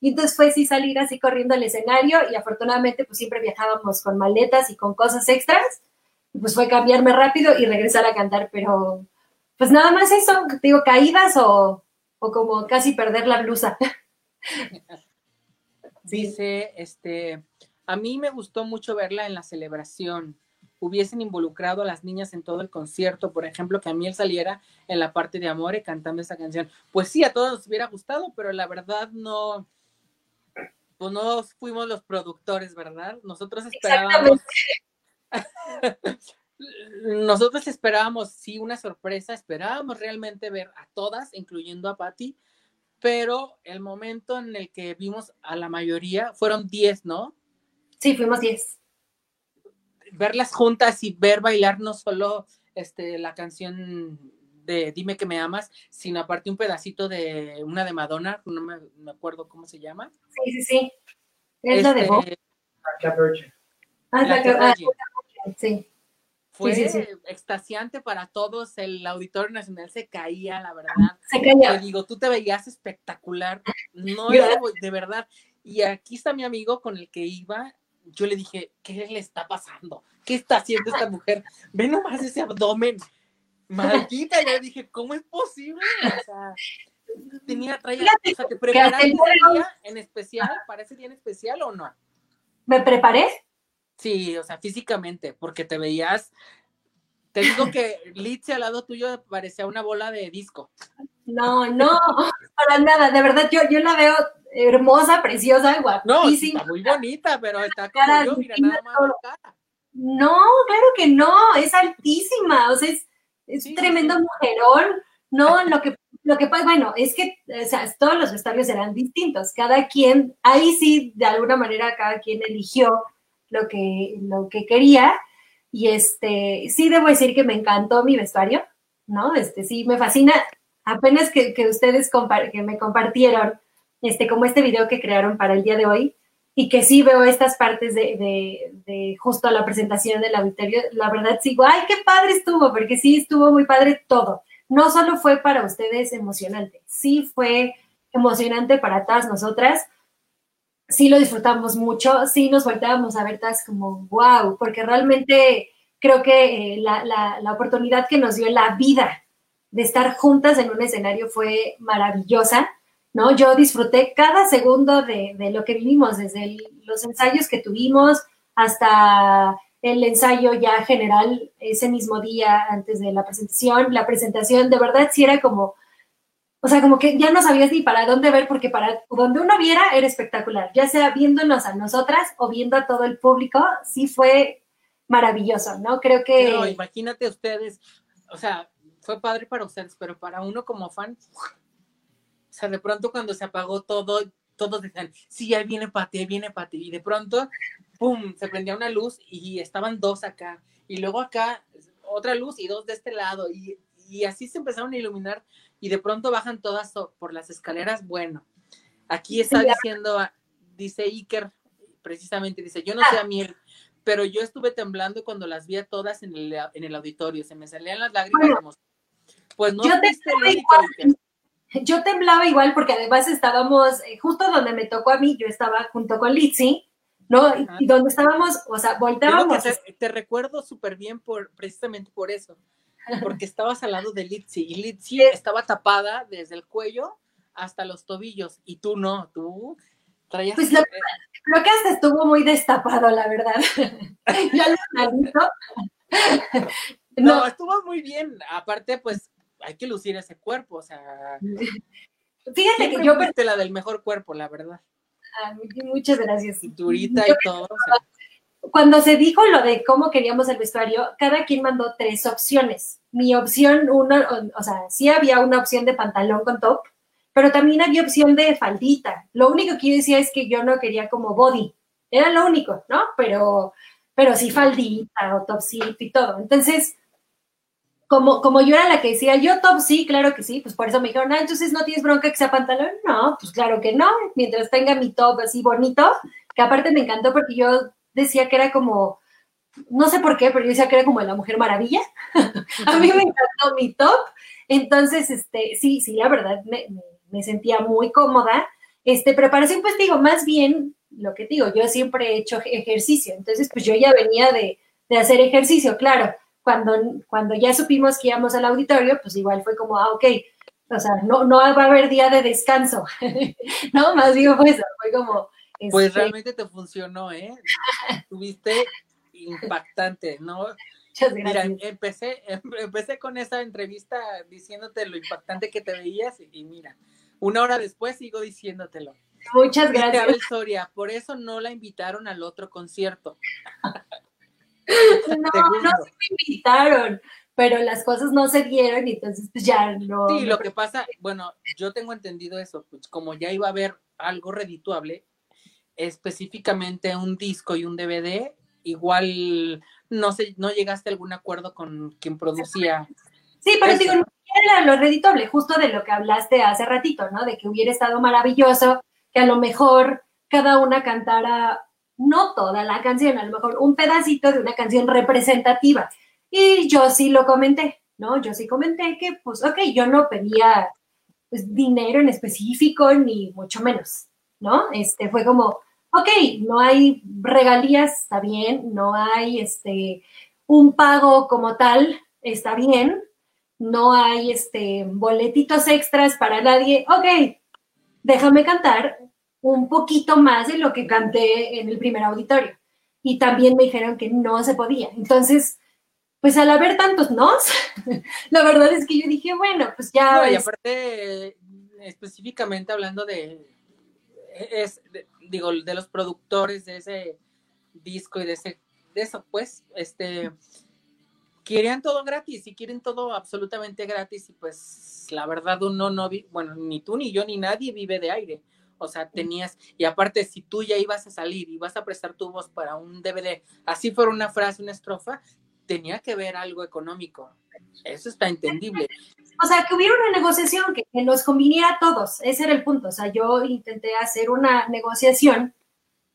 Y entonces fue sí salir así corriendo al escenario y afortunadamente pues siempre viajábamos con maletas y con cosas extras. Y pues fue cambiarme rápido y regresar a cantar, pero pues nada más eso, digo, caídas o, o como casi perder la blusa. Dice, este, a mí me gustó mucho verla en la celebración. Hubiesen involucrado a las niñas en todo el concierto, por ejemplo, que a mí él saliera en la parte de Amore cantando esa canción. Pues sí, a todos nos hubiera gustado, pero la verdad no, pues no fuimos los productores, ¿verdad? Nosotros esperábamos. Nosotros esperábamos, sí, una sorpresa, esperábamos realmente ver a todas, incluyendo a Patty, pero el momento en el que vimos a la mayoría fueron 10, ¿no? Sí, fuimos 10. Verlas juntas y ver bailar no solo este, la canción de Dime que me amas, sino aparte un pedacito de una de Madonna, no me, acuerdo cómo se llama. Sí, sí, sí. Es la de este, Ah, la, ah, sí fue extasiante para todos, el Auditorio Nacional se caía, la verdad. Se caía. Te digo, tú te veías espectacular, no de verdad. Y aquí está mi amigo con el que iba, yo le dije, ¿qué le está pasando? ¿Qué está haciendo esta mujer? Ve nomás ese abdomen, maldita, ya dije, ¿cómo es posible? O sea, tenía, traía, o sea, ¿te preparaste ese día en especial, para ese día en especial o no? ¿Me preparé? Sí, o sea, físicamente, porque te veías. Te digo que Litzy al lado tuyo parecía una bola de disco. No, no, para nada. De verdad, yo, yo la veo hermosa, preciosa, guapísima. No, muy bonita, pero está como yo, mira, nada más No, claro que no, es altísima, o sea, es, es tremendo mujerón. No, lo que, lo que pasa, bueno, es que, o sea, todos los vestuarios eran distintos. Cada quien, ahí sí, de alguna manera, cada quien eligió lo que, lo que quería. Y este, sí debo decir que me encantó mi vestuario, ¿no? Este, sí, me fascina. Apenas que, ustedes que me compartieron, este, como este video que crearon para el día de hoy, y que sí veo estas partes de, de, justo la presentación del auditorio, la verdad sigo, ay, qué padre estuvo, porque sí estuvo muy padre todo. No solo fue para ustedes emocionante, sí fue emocionante para todas nosotras sí lo disfrutamos mucho, sí nos volteábamos a ver todas como, wow, porque realmente creo que eh, la, oportunidad que nos dio la vida de estar juntas en un escenario fue maravillosa, ¿no? Yo disfruté cada segundo de, lo que vivimos, desde los ensayos que tuvimos hasta el ensayo ya general ese mismo día antes de la presentación. La presentación de verdad sí era como o sea, como que ya no sabías ni para dónde ver, porque para donde uno viera era espectacular, ya sea viéndonos a nosotras o viendo a todo el público, sí fue maravilloso, ¿no? Creo que... Pero imagínate ustedes, o sea, fue padre para ustedes, pero para uno como fan, o sea, de pronto cuando se apagó todo, todos decían, sí, ahí viene Pati, ahí viene Pati, y de pronto, ¡pum!, se prendía una luz y estaban dos acá, y luego acá otra luz y dos de este lado, y, y así se empezaron a iluminar y de pronto bajan todas por las escaleras, bueno, aquí está diciendo, dice Iker, precisamente, dice, yo no sé a miel, pero yo estuve temblando cuando las vi a todas en el, en el auditorio, se me salían las lágrimas. pues no yo igual, yo temblaba igual porque además estábamos, eh, justo donde me tocó a mí, yo estaba junto con Litzy, ¿no? Y donde estábamos, o sea, volteábamos. te, recuerdo súper bien por, precisamente por eso porque estabas al lado de Litzy y Litzy estaba tapada desde el cuello hasta los tobillos y tú no, tú traías... Pues lo, que hasta estuvo muy destapado, la verdad. ya lo no, estuvo muy bien. Aparte, pues hay que lucir ese cuerpo, o sea... Fíjate que yo... la del mejor cuerpo, la verdad. Ah, muchas gracias. Cinturita y todo. O sea cuando se dijo lo de cómo queríamos el vestuario, cada quien mandó tres opciones. Mi opción, uno, o, sea, sí había una opción de pantalón con top, pero también había opción de faldita. Lo único que yo decía es que yo no quería como body. Era lo único, ¿no? Pero, pero sí faldita o top sí y todo. Entonces, como, como yo era la que decía, yo top sí, claro que sí, pues por eso me dijeron, ah, entonces no tienes bronca que sea pantalón. No, pues claro que no. Mientras tenga mi top así bonito, que aparte me encantó porque yo decía que era como, no sé por qué, pero yo decía que era como la Mujer Maravilla. a mí me encantó mi top. Entonces, este, sí, sí, la verdad me, me, sentía muy cómoda. Este, preparación, pues digo, más bien lo que digo, yo siempre he hecho ejercicio. Entonces, pues yo ya venía de, de hacer ejercicio, claro. Cuando, cuando ya supimos que íbamos al auditorio, pues igual fue como, ah, ok, o sea, no, no va a haber día de descanso, ¿no? Más digo, pues, fue como... Pues este realmente te funcionó, ¿eh? Tuviste impactante, ¿no? Muchas Mira, empecé, empecé con esa entrevista diciéndote lo impactante que te veías y mira, una hora después sigo diciéndotelo. Muchas gracias. Soria, por eso no la invitaron al otro concierto. no, no se me invitaron, pero las cosas no se dieron y entonces pues ya no. Sí, lo que pasa, bueno, yo tengo entendido eso, pues como ya iba a haber algo redituable, específicamente un disco y un DVD, igual no sé, no llegaste a algún acuerdo con quien producía. Sí, pero digo, no era lo redituable, justo de lo que hablaste hace ratito, ¿no? De que hubiera estado maravilloso, que a lo mejor cada una cantara, no toda la canción, a lo mejor un pedacito de una canción representativa. Y yo sí lo comenté, ¿no? Yo sí comenté que, pues, ok, yo no pedía pues, dinero en específico, ni mucho menos, ¿no? Este, fue como, ok, no hay regalías, está bien, no hay este, un pago como tal, está bien, no hay este, boletitos extras para nadie, ok, déjame cantar un poquito más de lo que canté en el primer auditorio. Y también me dijeron que no se podía. Entonces, pues al haber tantos nos, la verdad es que yo dije, bueno, pues ya. y aparte, específicamente hablando de, es, digo, de los productores de ese disco y de ese, de eso, pues, este, querían todo gratis y quieren todo absolutamente gratis y pues la verdad uno no, bueno, ni tú ni yo ni nadie vive de aire. O sea, tenías, y aparte, si tú ya ibas a salir y vas a prestar tu voz para un DVD, así fuera una frase, una estrofa, tenía que ver algo económico. Eso está entendible. O sea, que hubiera una negociación que, nos conviniera a todos. Ese era el punto. O sea, yo intenté hacer una negociación,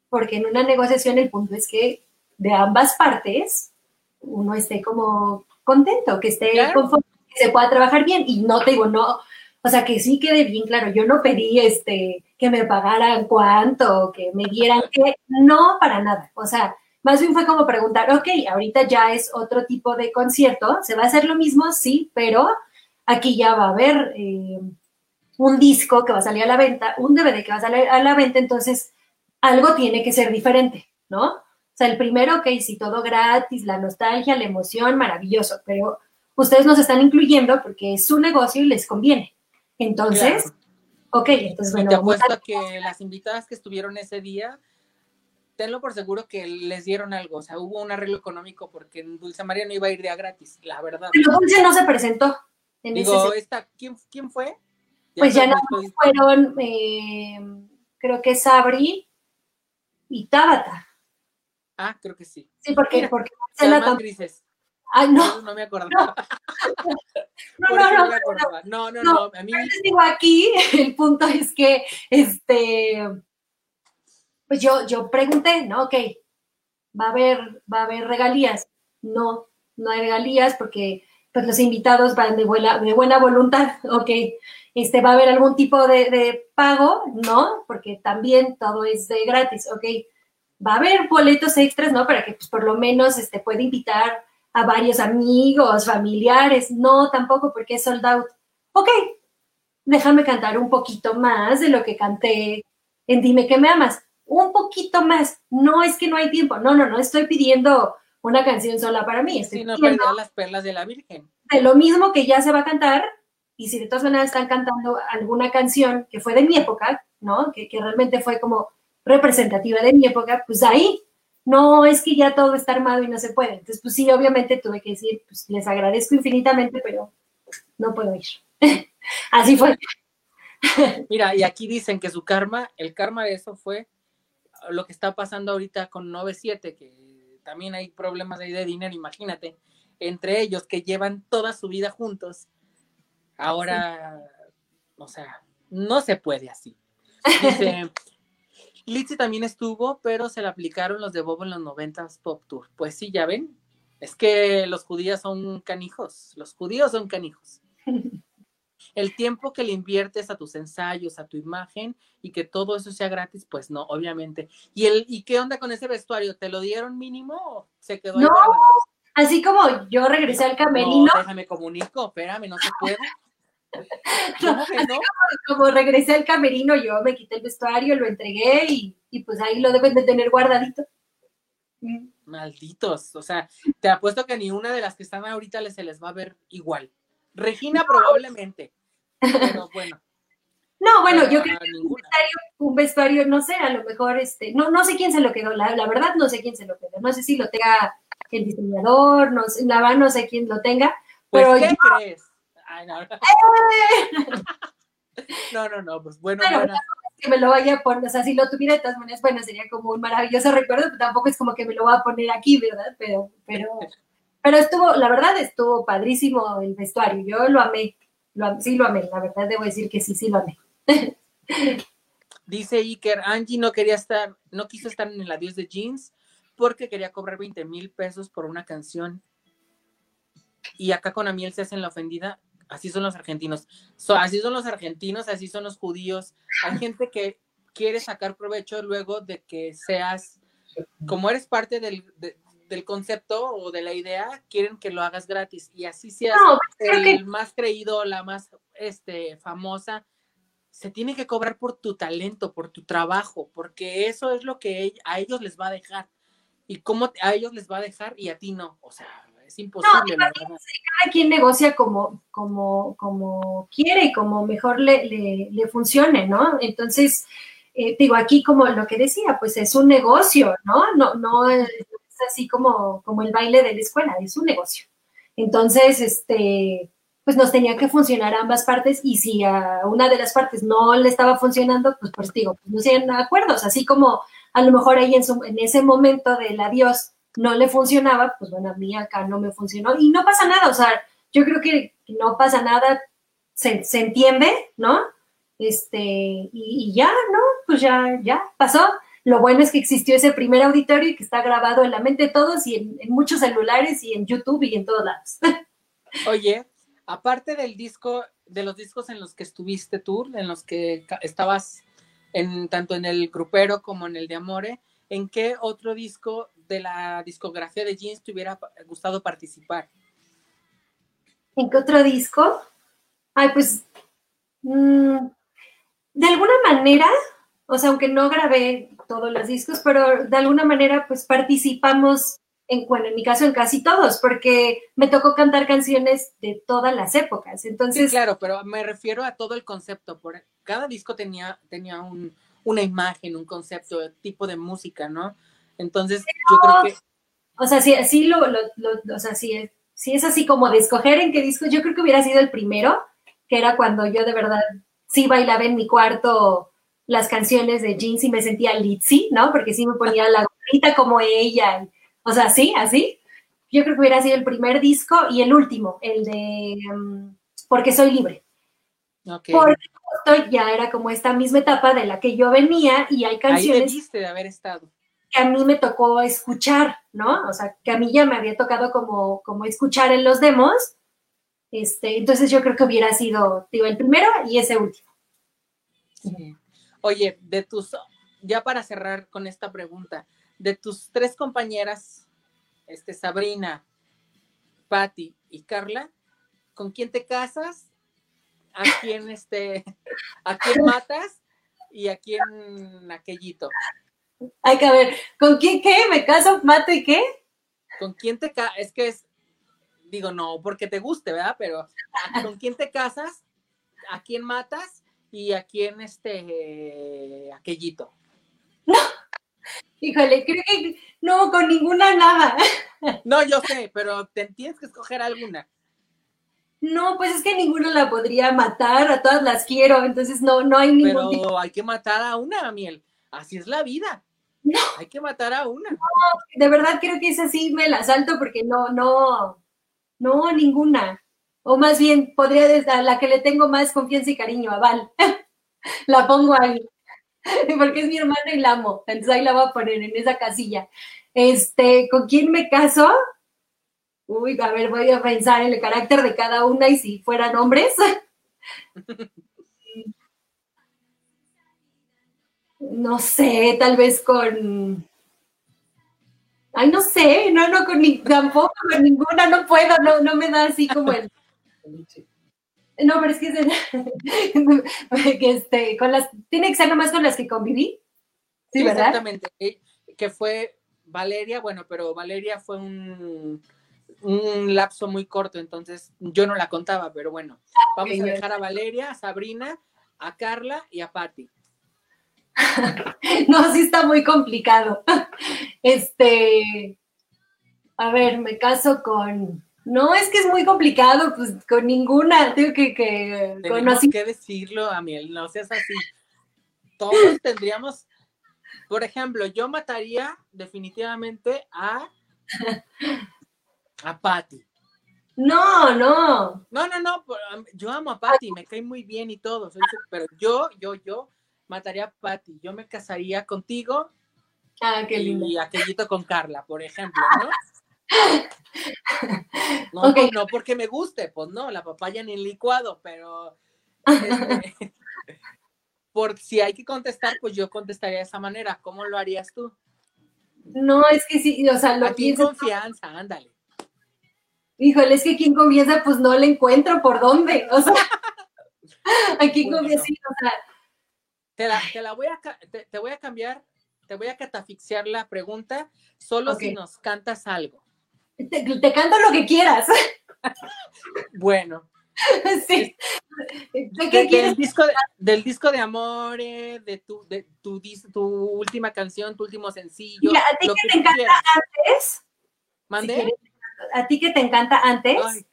porque en una negociación el punto es que de ambas partes uno esté como contento, que esté conforme, que se pueda trabajar bien. Y no te digo, no, o sea, que sí quede bien claro. Yo no pedí este que me pagaran cuánto, que me dieran que, no para nada. O sea, más bien fue como preguntar, ok, ahorita ya es otro tipo de concierto, se va a hacer lo mismo, sí, pero aquí ya va a haber eh, un disco que va a salir a la venta, un DVD que va a salir a la venta, entonces algo tiene que ser diferente, ¿no? O sea, el primero, ok, sí, todo gratis, la nostalgia, la emoción, maravilloso, pero ustedes nos están incluyendo porque es su negocio y les conviene. Entonces, ok, entonces bueno. te apuesto a que las invitadas que estuvieron ese día tenlo por seguro que les dieron algo, o sea, hubo un arreglo económico porque Dulce María no iba a ir de a gratis, la verdad. Pero Dulce no se presentó. Digo, esta, ¿quién, ¿quién fue? pues ya no fueron, eh, creo que Sabri y Tabata. Ah, creo que sí. Sí, porque, porque Marcela grises. Ay, no. No, me acordaba. No, no, no, no, no, a mí... digo aquí, el punto es que, este, pues yo, yo pregunté, ¿no? Ok, va a haber, va a haber regalías. No, no hay regalías porque pues los invitados van de buena, de buena voluntad, ok. Este, va a haber algún tipo de, pago, ¿no? Porque también todo es de gratis, ok. Va a haber boletos extras, ¿no? Para que pues por lo menos este, pueda invitar a varios amigos, familiares. No, tampoco porque es sold out. Ok, déjame cantar un poquito más de lo que canté en Dime que me amas un poquito más. No es que no hay tiempo, no, no, no estoy pidiendo una canción sola para mí. Estoy sí, no pidiendo las perlas de la Virgen. De lo mismo que ya se va a cantar, y si de todas maneras están cantando alguna canción que fue de mi época, ¿no? Que, realmente fue como representativa de mi época, pues ahí no es que ya todo está armado y no se puede. Entonces, pues sí, obviamente tuve que decir, pues les agradezco infinitamente, pero no puedo ir. Así fue. Mira, y aquí dicen que su karma, el karma de eso fue lo que está pasando ahorita con 97, que también hay problemas ahí de dinero, imagínate, entre ellos que llevan toda su vida juntos. Ahora, o sea, no se puede así. Dice, Litzy también estuvo, pero se le aplicaron los de Bobo en los 90 Pop Tour. Pues sí, ya ven. Es que los judíos son canijos. Los judíos son canijos. El tiempo que le inviertes a tus ensayos, a tu imagen y que todo eso sea gratis, pues no, obviamente. ¿Y, el, ¿y qué onda con ese vestuario? ¿Te lo dieron mínimo o se quedó? No, así como yo regresé al camerino. No, déjame comunico, espérame, no se puede. Como, regresé al camerino, yo me quité el vestuario, lo entregué y, y pues ahí lo deben de tener guardadito. Malditos, o sea, te apuesto que ni una de las que están ahorita se les va a ver igual. Regina probablemente, pero bueno. No, bueno, yo creo que un vestuario, no sé, a lo mejor, este, no, no sé quién se lo quedó, la, verdad no sé quién se lo quedó, no sé si lo tenga el diseñador, no sé, la verdad no sé quién lo tenga. Pues, pero ¿qué crees? Ay, no. no, no, no, pues bueno, bueno que me lo vaya a poner, o sea, si lo tuviera de todas maneras, bueno, sería como un maravilloso recuerdo, pero tampoco es como que me lo va a poner aquí, ¿verdad? Pero, pero, pero estuvo, la verdad estuvo padrísimo el vestuario, yo lo amé, lo, sí lo amé, la verdad debo decir que sí, sí lo amé. Dice Iker, Angie no quería estar, no quiso estar en el adiós de jeans porque quería cobrar 20 mil pesos por una canción. Y acá con Amiel se hacen la ofendida. Así son los argentinos. así son los argentinos, así son los judíos. Hay gente que quiere sacar provecho luego de que seas, como eres parte del, del concepto o de la idea, quieren que lo hagas gratis. Y así seas el más creído, la más este, famosa, se tiene que cobrar por tu talento, por tu trabajo, porque eso es lo que a ellos les va a dejar. Y cómo a ellos les va a dejar y a ti no. O sea, es imposible. No, cada quien negocia como, como, como quiere y como mejor le, le, funcione, ¿no? Entonces, eh, digo, aquí como lo que decía, pues es un negocio, ¿no? No, no es así como, como el baile de la escuela, es un negocio. Entonces, este, pues nos tenía que funcionar ambas partes y si a una de las partes no le estaba funcionando, pues, pues digo, pues no sean acuerdos, así como a lo mejor ahí en, en ese momento del adiós no le funcionaba, pues bueno, a mí acá no me funcionó y no pasa nada, o sea, yo creo que no pasa nada, se, entiende, ¿no? Este, y, ya, ¿no? Pues ya, ya pasó. Lo bueno es que existió ese primer auditorio y que está grabado en la mente de todos y en, muchos celulares y en YouTube y en todos lados. Oye, aparte del disco, de los discos en los que estuviste tú, en los que estabas en, tanto en el grupero como en el de Amore, ¿en qué otro disco de la discografía de Jeans te hubiera gustado participar? ¿En qué otro disco? Ay, pues, mm, de alguna manera, o sea, aunque no grabé todos los discos, pero de alguna manera, pues participamos, en, bueno, en mi caso, en casi todos, porque me tocó cantar canciones de todas las épocas. Entonces, sí, claro, pero me refiero a todo el concepto. Por, cada disco tenía, tenía un, una imagen, un concepto, tipo de música, ¿no? Entonces, yo creo que... O sea, si así lo, lo, o sea, es, si es así como de escoger en qué disco, yo creo que hubiera sido el primero, que era cuando yo de verdad sí bailaba en mi cuarto las canciones de Jeans y me sentía litzy, ¿no? Porque sí me ponía la gorrita como ella, o sea, sí, así. Yo creo que hubiera sido el primer disco y el último, el de um, Porque soy libre. Okay. Porque ya era como esta misma etapa de la que yo venía y hay canciones. Ahí de haber estado que a mí me tocó escuchar, ¿no? O sea, que a mí ya me había tocado como, como escuchar en los demos. Este, entonces yo creo que hubiera sido, digo, el primero y ese último. Oye, de tus, ya para cerrar con esta pregunta, de tus tres compañeras, este, Sabrina, Patti y Carla, ¿con quién te casas? ¿A quién, este, a quién matas? ¿Y a quién aquellito? Hay que ver, ¿con quién qué? ¿Me caso, mato y qué? ¿Con quién te casas? Es que es, digo, no porque te guste, ¿verdad? Pero ¿con quién te casas? ¿A quién matas? ¿Y a quién, este, aquellito? No, híjole, creo que no, con ninguna nada. No, yo sé, pero te tienes que escoger alguna. No, pues es que ninguna la podría matar, a todas las quiero, entonces no, no hay ningún. Pero hay que matar a una, Miel. Así es la vida. No. Hay que matar a una. No, de verdad creo que esa sí me la salto porque no, no, no, ninguna. O más bien, podría a la que le tengo más confianza y cariño, a Val. la pongo ahí. porque es mi hermana y la amo. Entonces ahí la voy a poner en esa casilla. Este, ¿con quién me caso? Uy, a ver, voy a pensar en el carácter de cada una y si fueran hombres. No sé, tal vez con. Ay, no sé, no, no, con ni, tampoco con ninguna, no puedo, no, no me da así como el. No, pero es que, que este, con las, tiene que ser nomás con las que conviví. Sí, Exactamente, eh, que fue Valeria, bueno, pero Valeria fue un, un lapso muy corto, entonces yo no la contaba, pero bueno, vamos a dejar a Valeria, a Sabrina, a Carla y a Patti. no, sí está muy complicado. Este, a ver, me caso con. No, es que es muy complicado, pues con ninguna. Tengo que. que Tenemos que decirlo, Amiel, no seas así. Todos tendríamos. Por ejemplo, yo mataría definitivamente a. a Patty. No, no. No, no, no. Yo amo a Patty, me cae muy bien y todo. Pero yo, yo, yo mataría a Patty. Yo me casaría contigo. Ah, qué lindo. Y aquellito con Carla, por ejemplo, ¿no? No, no porque me guste, pues no, la papaya ni el licuado, pero este, por si hay que contestar, pues yo contestaría de esa manera. ¿Cómo lo harías tú? No, es que sí, o sea, lo Aquí confianza, ándale. Híjole, es que quien comienza, pues no le encuentro por dónde, o sea, aquí comienza, o sea, te la, voy a, te, voy a cambiar, te voy a catafixiar la pregunta solo si nos cantas algo. Te, canto lo que quieras. bueno. Sí. ¿De qué quieres? Del disco de, del disco de amor, de tu, de tu, tu última canción, tu último sencillo. ¿A ti que, te encanta antes? ¿Mande? ¿A ti que te encanta antes?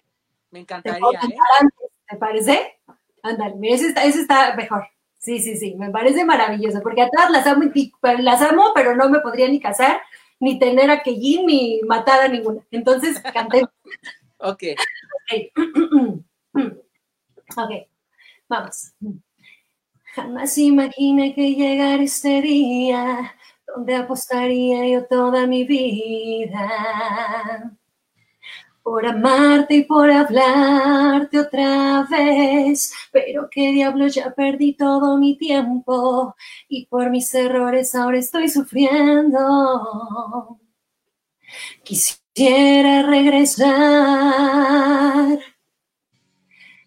me encantaría, ¿eh? Antes, ¿Te parece? Ándale, ese está, ese está mejor. Sí, sí, sí, me parece maravilloso, porque a todas las amo, las amo, pero no me podría ni casar, ni tener a Keyin, ni matar a ninguna. Entonces, canté. ok. Ok, vamos. Jamás imaginé que llegara este día donde apostaría yo toda mi vida por amarte y por hablarte otra vez, pero qué diablo ya perdí todo mi tiempo y por mis errores ahora estoy sufriendo. Quisiera regresar,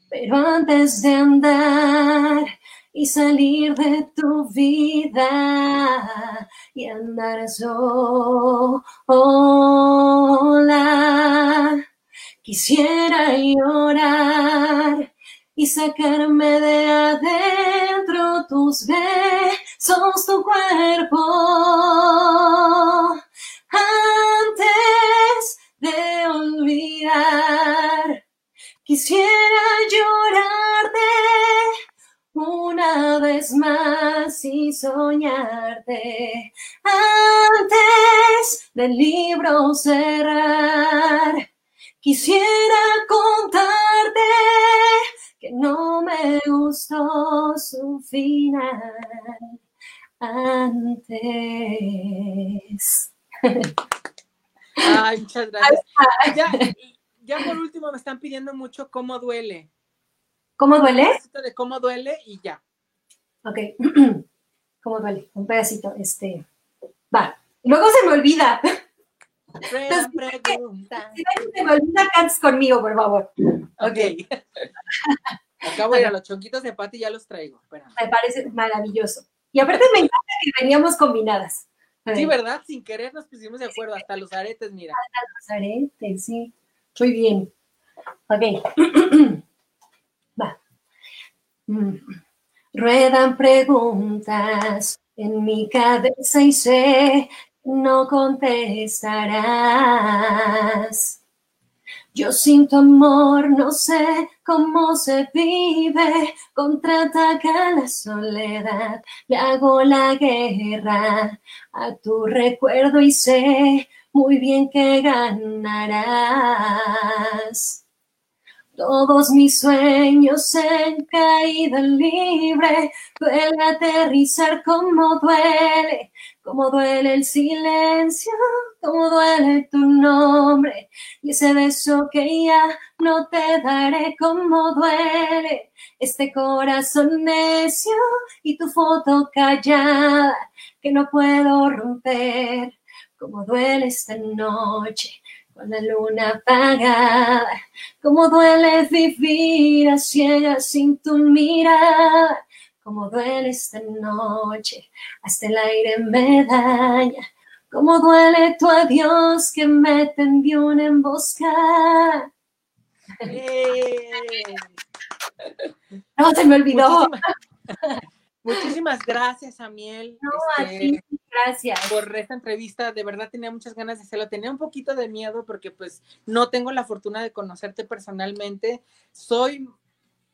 pero antes de andar y salir de tu vida y andar sola. Quisiera llorar y sacarme de adentro tus besos, tu cuerpo. Antes de olvidar, quisiera llorarte una vez más y soñarte antes del libro cerrar. Quisiera contarte que no me gustó su final antes. Ay, muchas gracias. Ya, ya por último me están pidiendo mucho cómo duele. ¿Cómo duele? Un de cómo duele y ya. Ok. ¿Cómo duele? Un pedacito. Este. Va. Luego se me olvida. Pregunta. Si se me olvida, cantes conmigo, por favor. Ok. Acabo de ir a los chonquitos de Pati ya los traigo. Me parece maravilloso. Y aparte me encanta que veníamos combinadas. Sí, ¿verdad? Sin querer nos pusimos de acuerdo. Hasta los aretes, mira. Hasta los aretes, sí. Muy bien. Ok. Va. Mm. Ruedan preguntas en mi cabeza y sé no contestarás. Yo sin tu amor no sé cómo se vive, contraataca la soledad, le hago la guerra a tu recuerdo y sé muy bien que ganarás. Todos mis sueños en caída libre, duele aterrizar como duele, como duele el silencio, como duele tu nombre, y ese beso que ya no te daré, como duele. Este corazón necio y tu foto callada que no puedo romper, como duele esta noche con la luna apagada, como duele vivir a ciegas sin tu mirada, como duele esta noche, hasta el aire me daña, como duele tu adiós que me tendió una emboscada. No, se me olvidó. Muchísimas gracias, Amiel. No, este, gracias. Por esta entrevista, de verdad tenía muchas ganas de hacerlo. Tenía un poquito de miedo porque pues no tengo la fortuna de conocerte personalmente. Soy,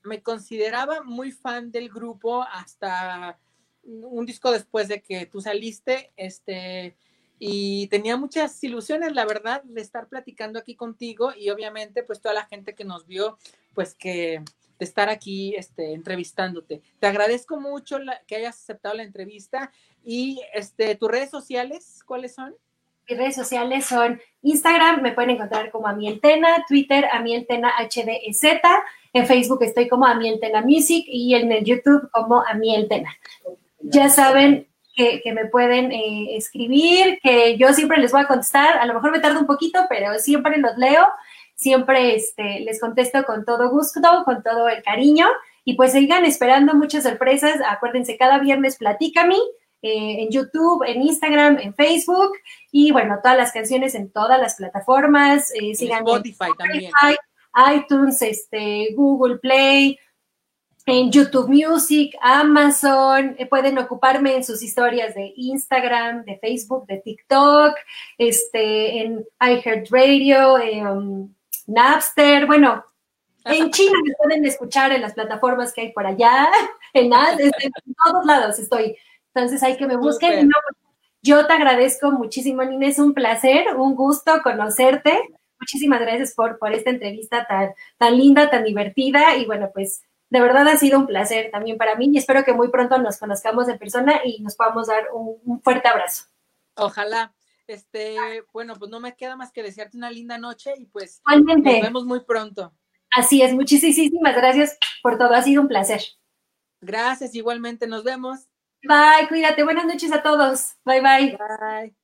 me consideraba muy fan del grupo hasta un disco después de que tú saliste, este, y tenía muchas ilusiones, la verdad, de estar platicando aquí contigo y obviamente pues toda la gente que nos vio, pues que de estar aquí este, entrevistándote. Te agradezco mucho que hayas aceptado la entrevista y este, tus redes sociales, ¿cuáles son? Mis redes sociales son Instagram, me pueden encontrar como Amieltena, Twitter, Amieltena HDZ, en Facebook estoy como Amieltena Music y en el YouTube como Amieltena. Ya saben que, me pueden eh, escribir, que yo siempre les voy a contestar, a lo mejor me tardo un poquito, pero siempre los leo siempre este, les contesto con todo gusto, con todo el cariño. Y pues sigan esperando muchas sorpresas. Acuérdense, cada viernes Platícame eh, en YouTube, en Instagram, en Facebook. Y bueno, todas las canciones en todas las plataformas. Eh, Spotify también. iTunes, este, Google Play, en YouTube Music, Amazon, eh, pueden ocuparme en sus historias de Instagram, de Facebook, de TikTok, este, en iHeartRadio, eh, Napster, bueno, en China me pueden escuchar en las plataformas que hay por allá, en, en todos lados estoy. Entonces hay que me busquen. yo te agradezco muchísimo, Nina, es un placer, un gusto conocerte. Muchísimas gracias por, por esta entrevista tan, tan linda, tan divertida y bueno, pues de verdad ha sido un placer también para mí y espero que muy pronto nos conozcamos en persona y nos podamos dar un, un fuerte abrazo. Ojalá. Este, bueno, pues no me queda más que desearte una linda noche y pues nos vemos muy pronto. Así es, muchísimas gracias por todo, ha sido un placer. Gracias, igualmente, nos vemos. Bye, cuídate, buenas noches a todos. Bye, bye. Bye.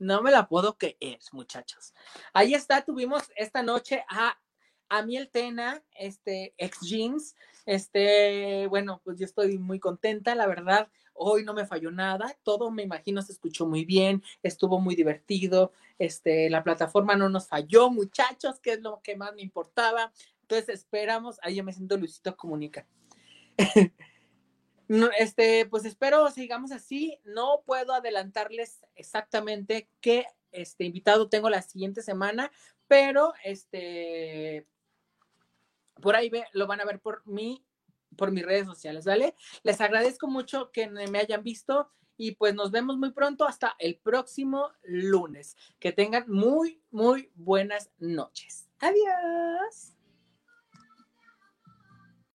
No me la puedo creer, muchachos. Ahí está, tuvimos esta noche a, a Miel Tena, este, ex jeans, este, bueno, pues yo estoy muy contenta, la verdad. Hoy no me falló nada, todo me imagino se escuchó muy bien, estuvo muy divertido, este, la plataforma no nos falló, muchachos, que es lo que más me importaba. Entonces esperamos, ahí yo me siento Luisito Comunica. este, pues espero sigamos así. No puedo adelantarles exactamente qué este invitado tengo la siguiente semana, pero este por ahí lo van a ver por mí, por mis redes sociales, ¿vale? Les agradezco mucho que me hayan visto y pues nos vemos muy pronto hasta el próximo lunes. Que tengan muy, muy buenas noches. Adiós.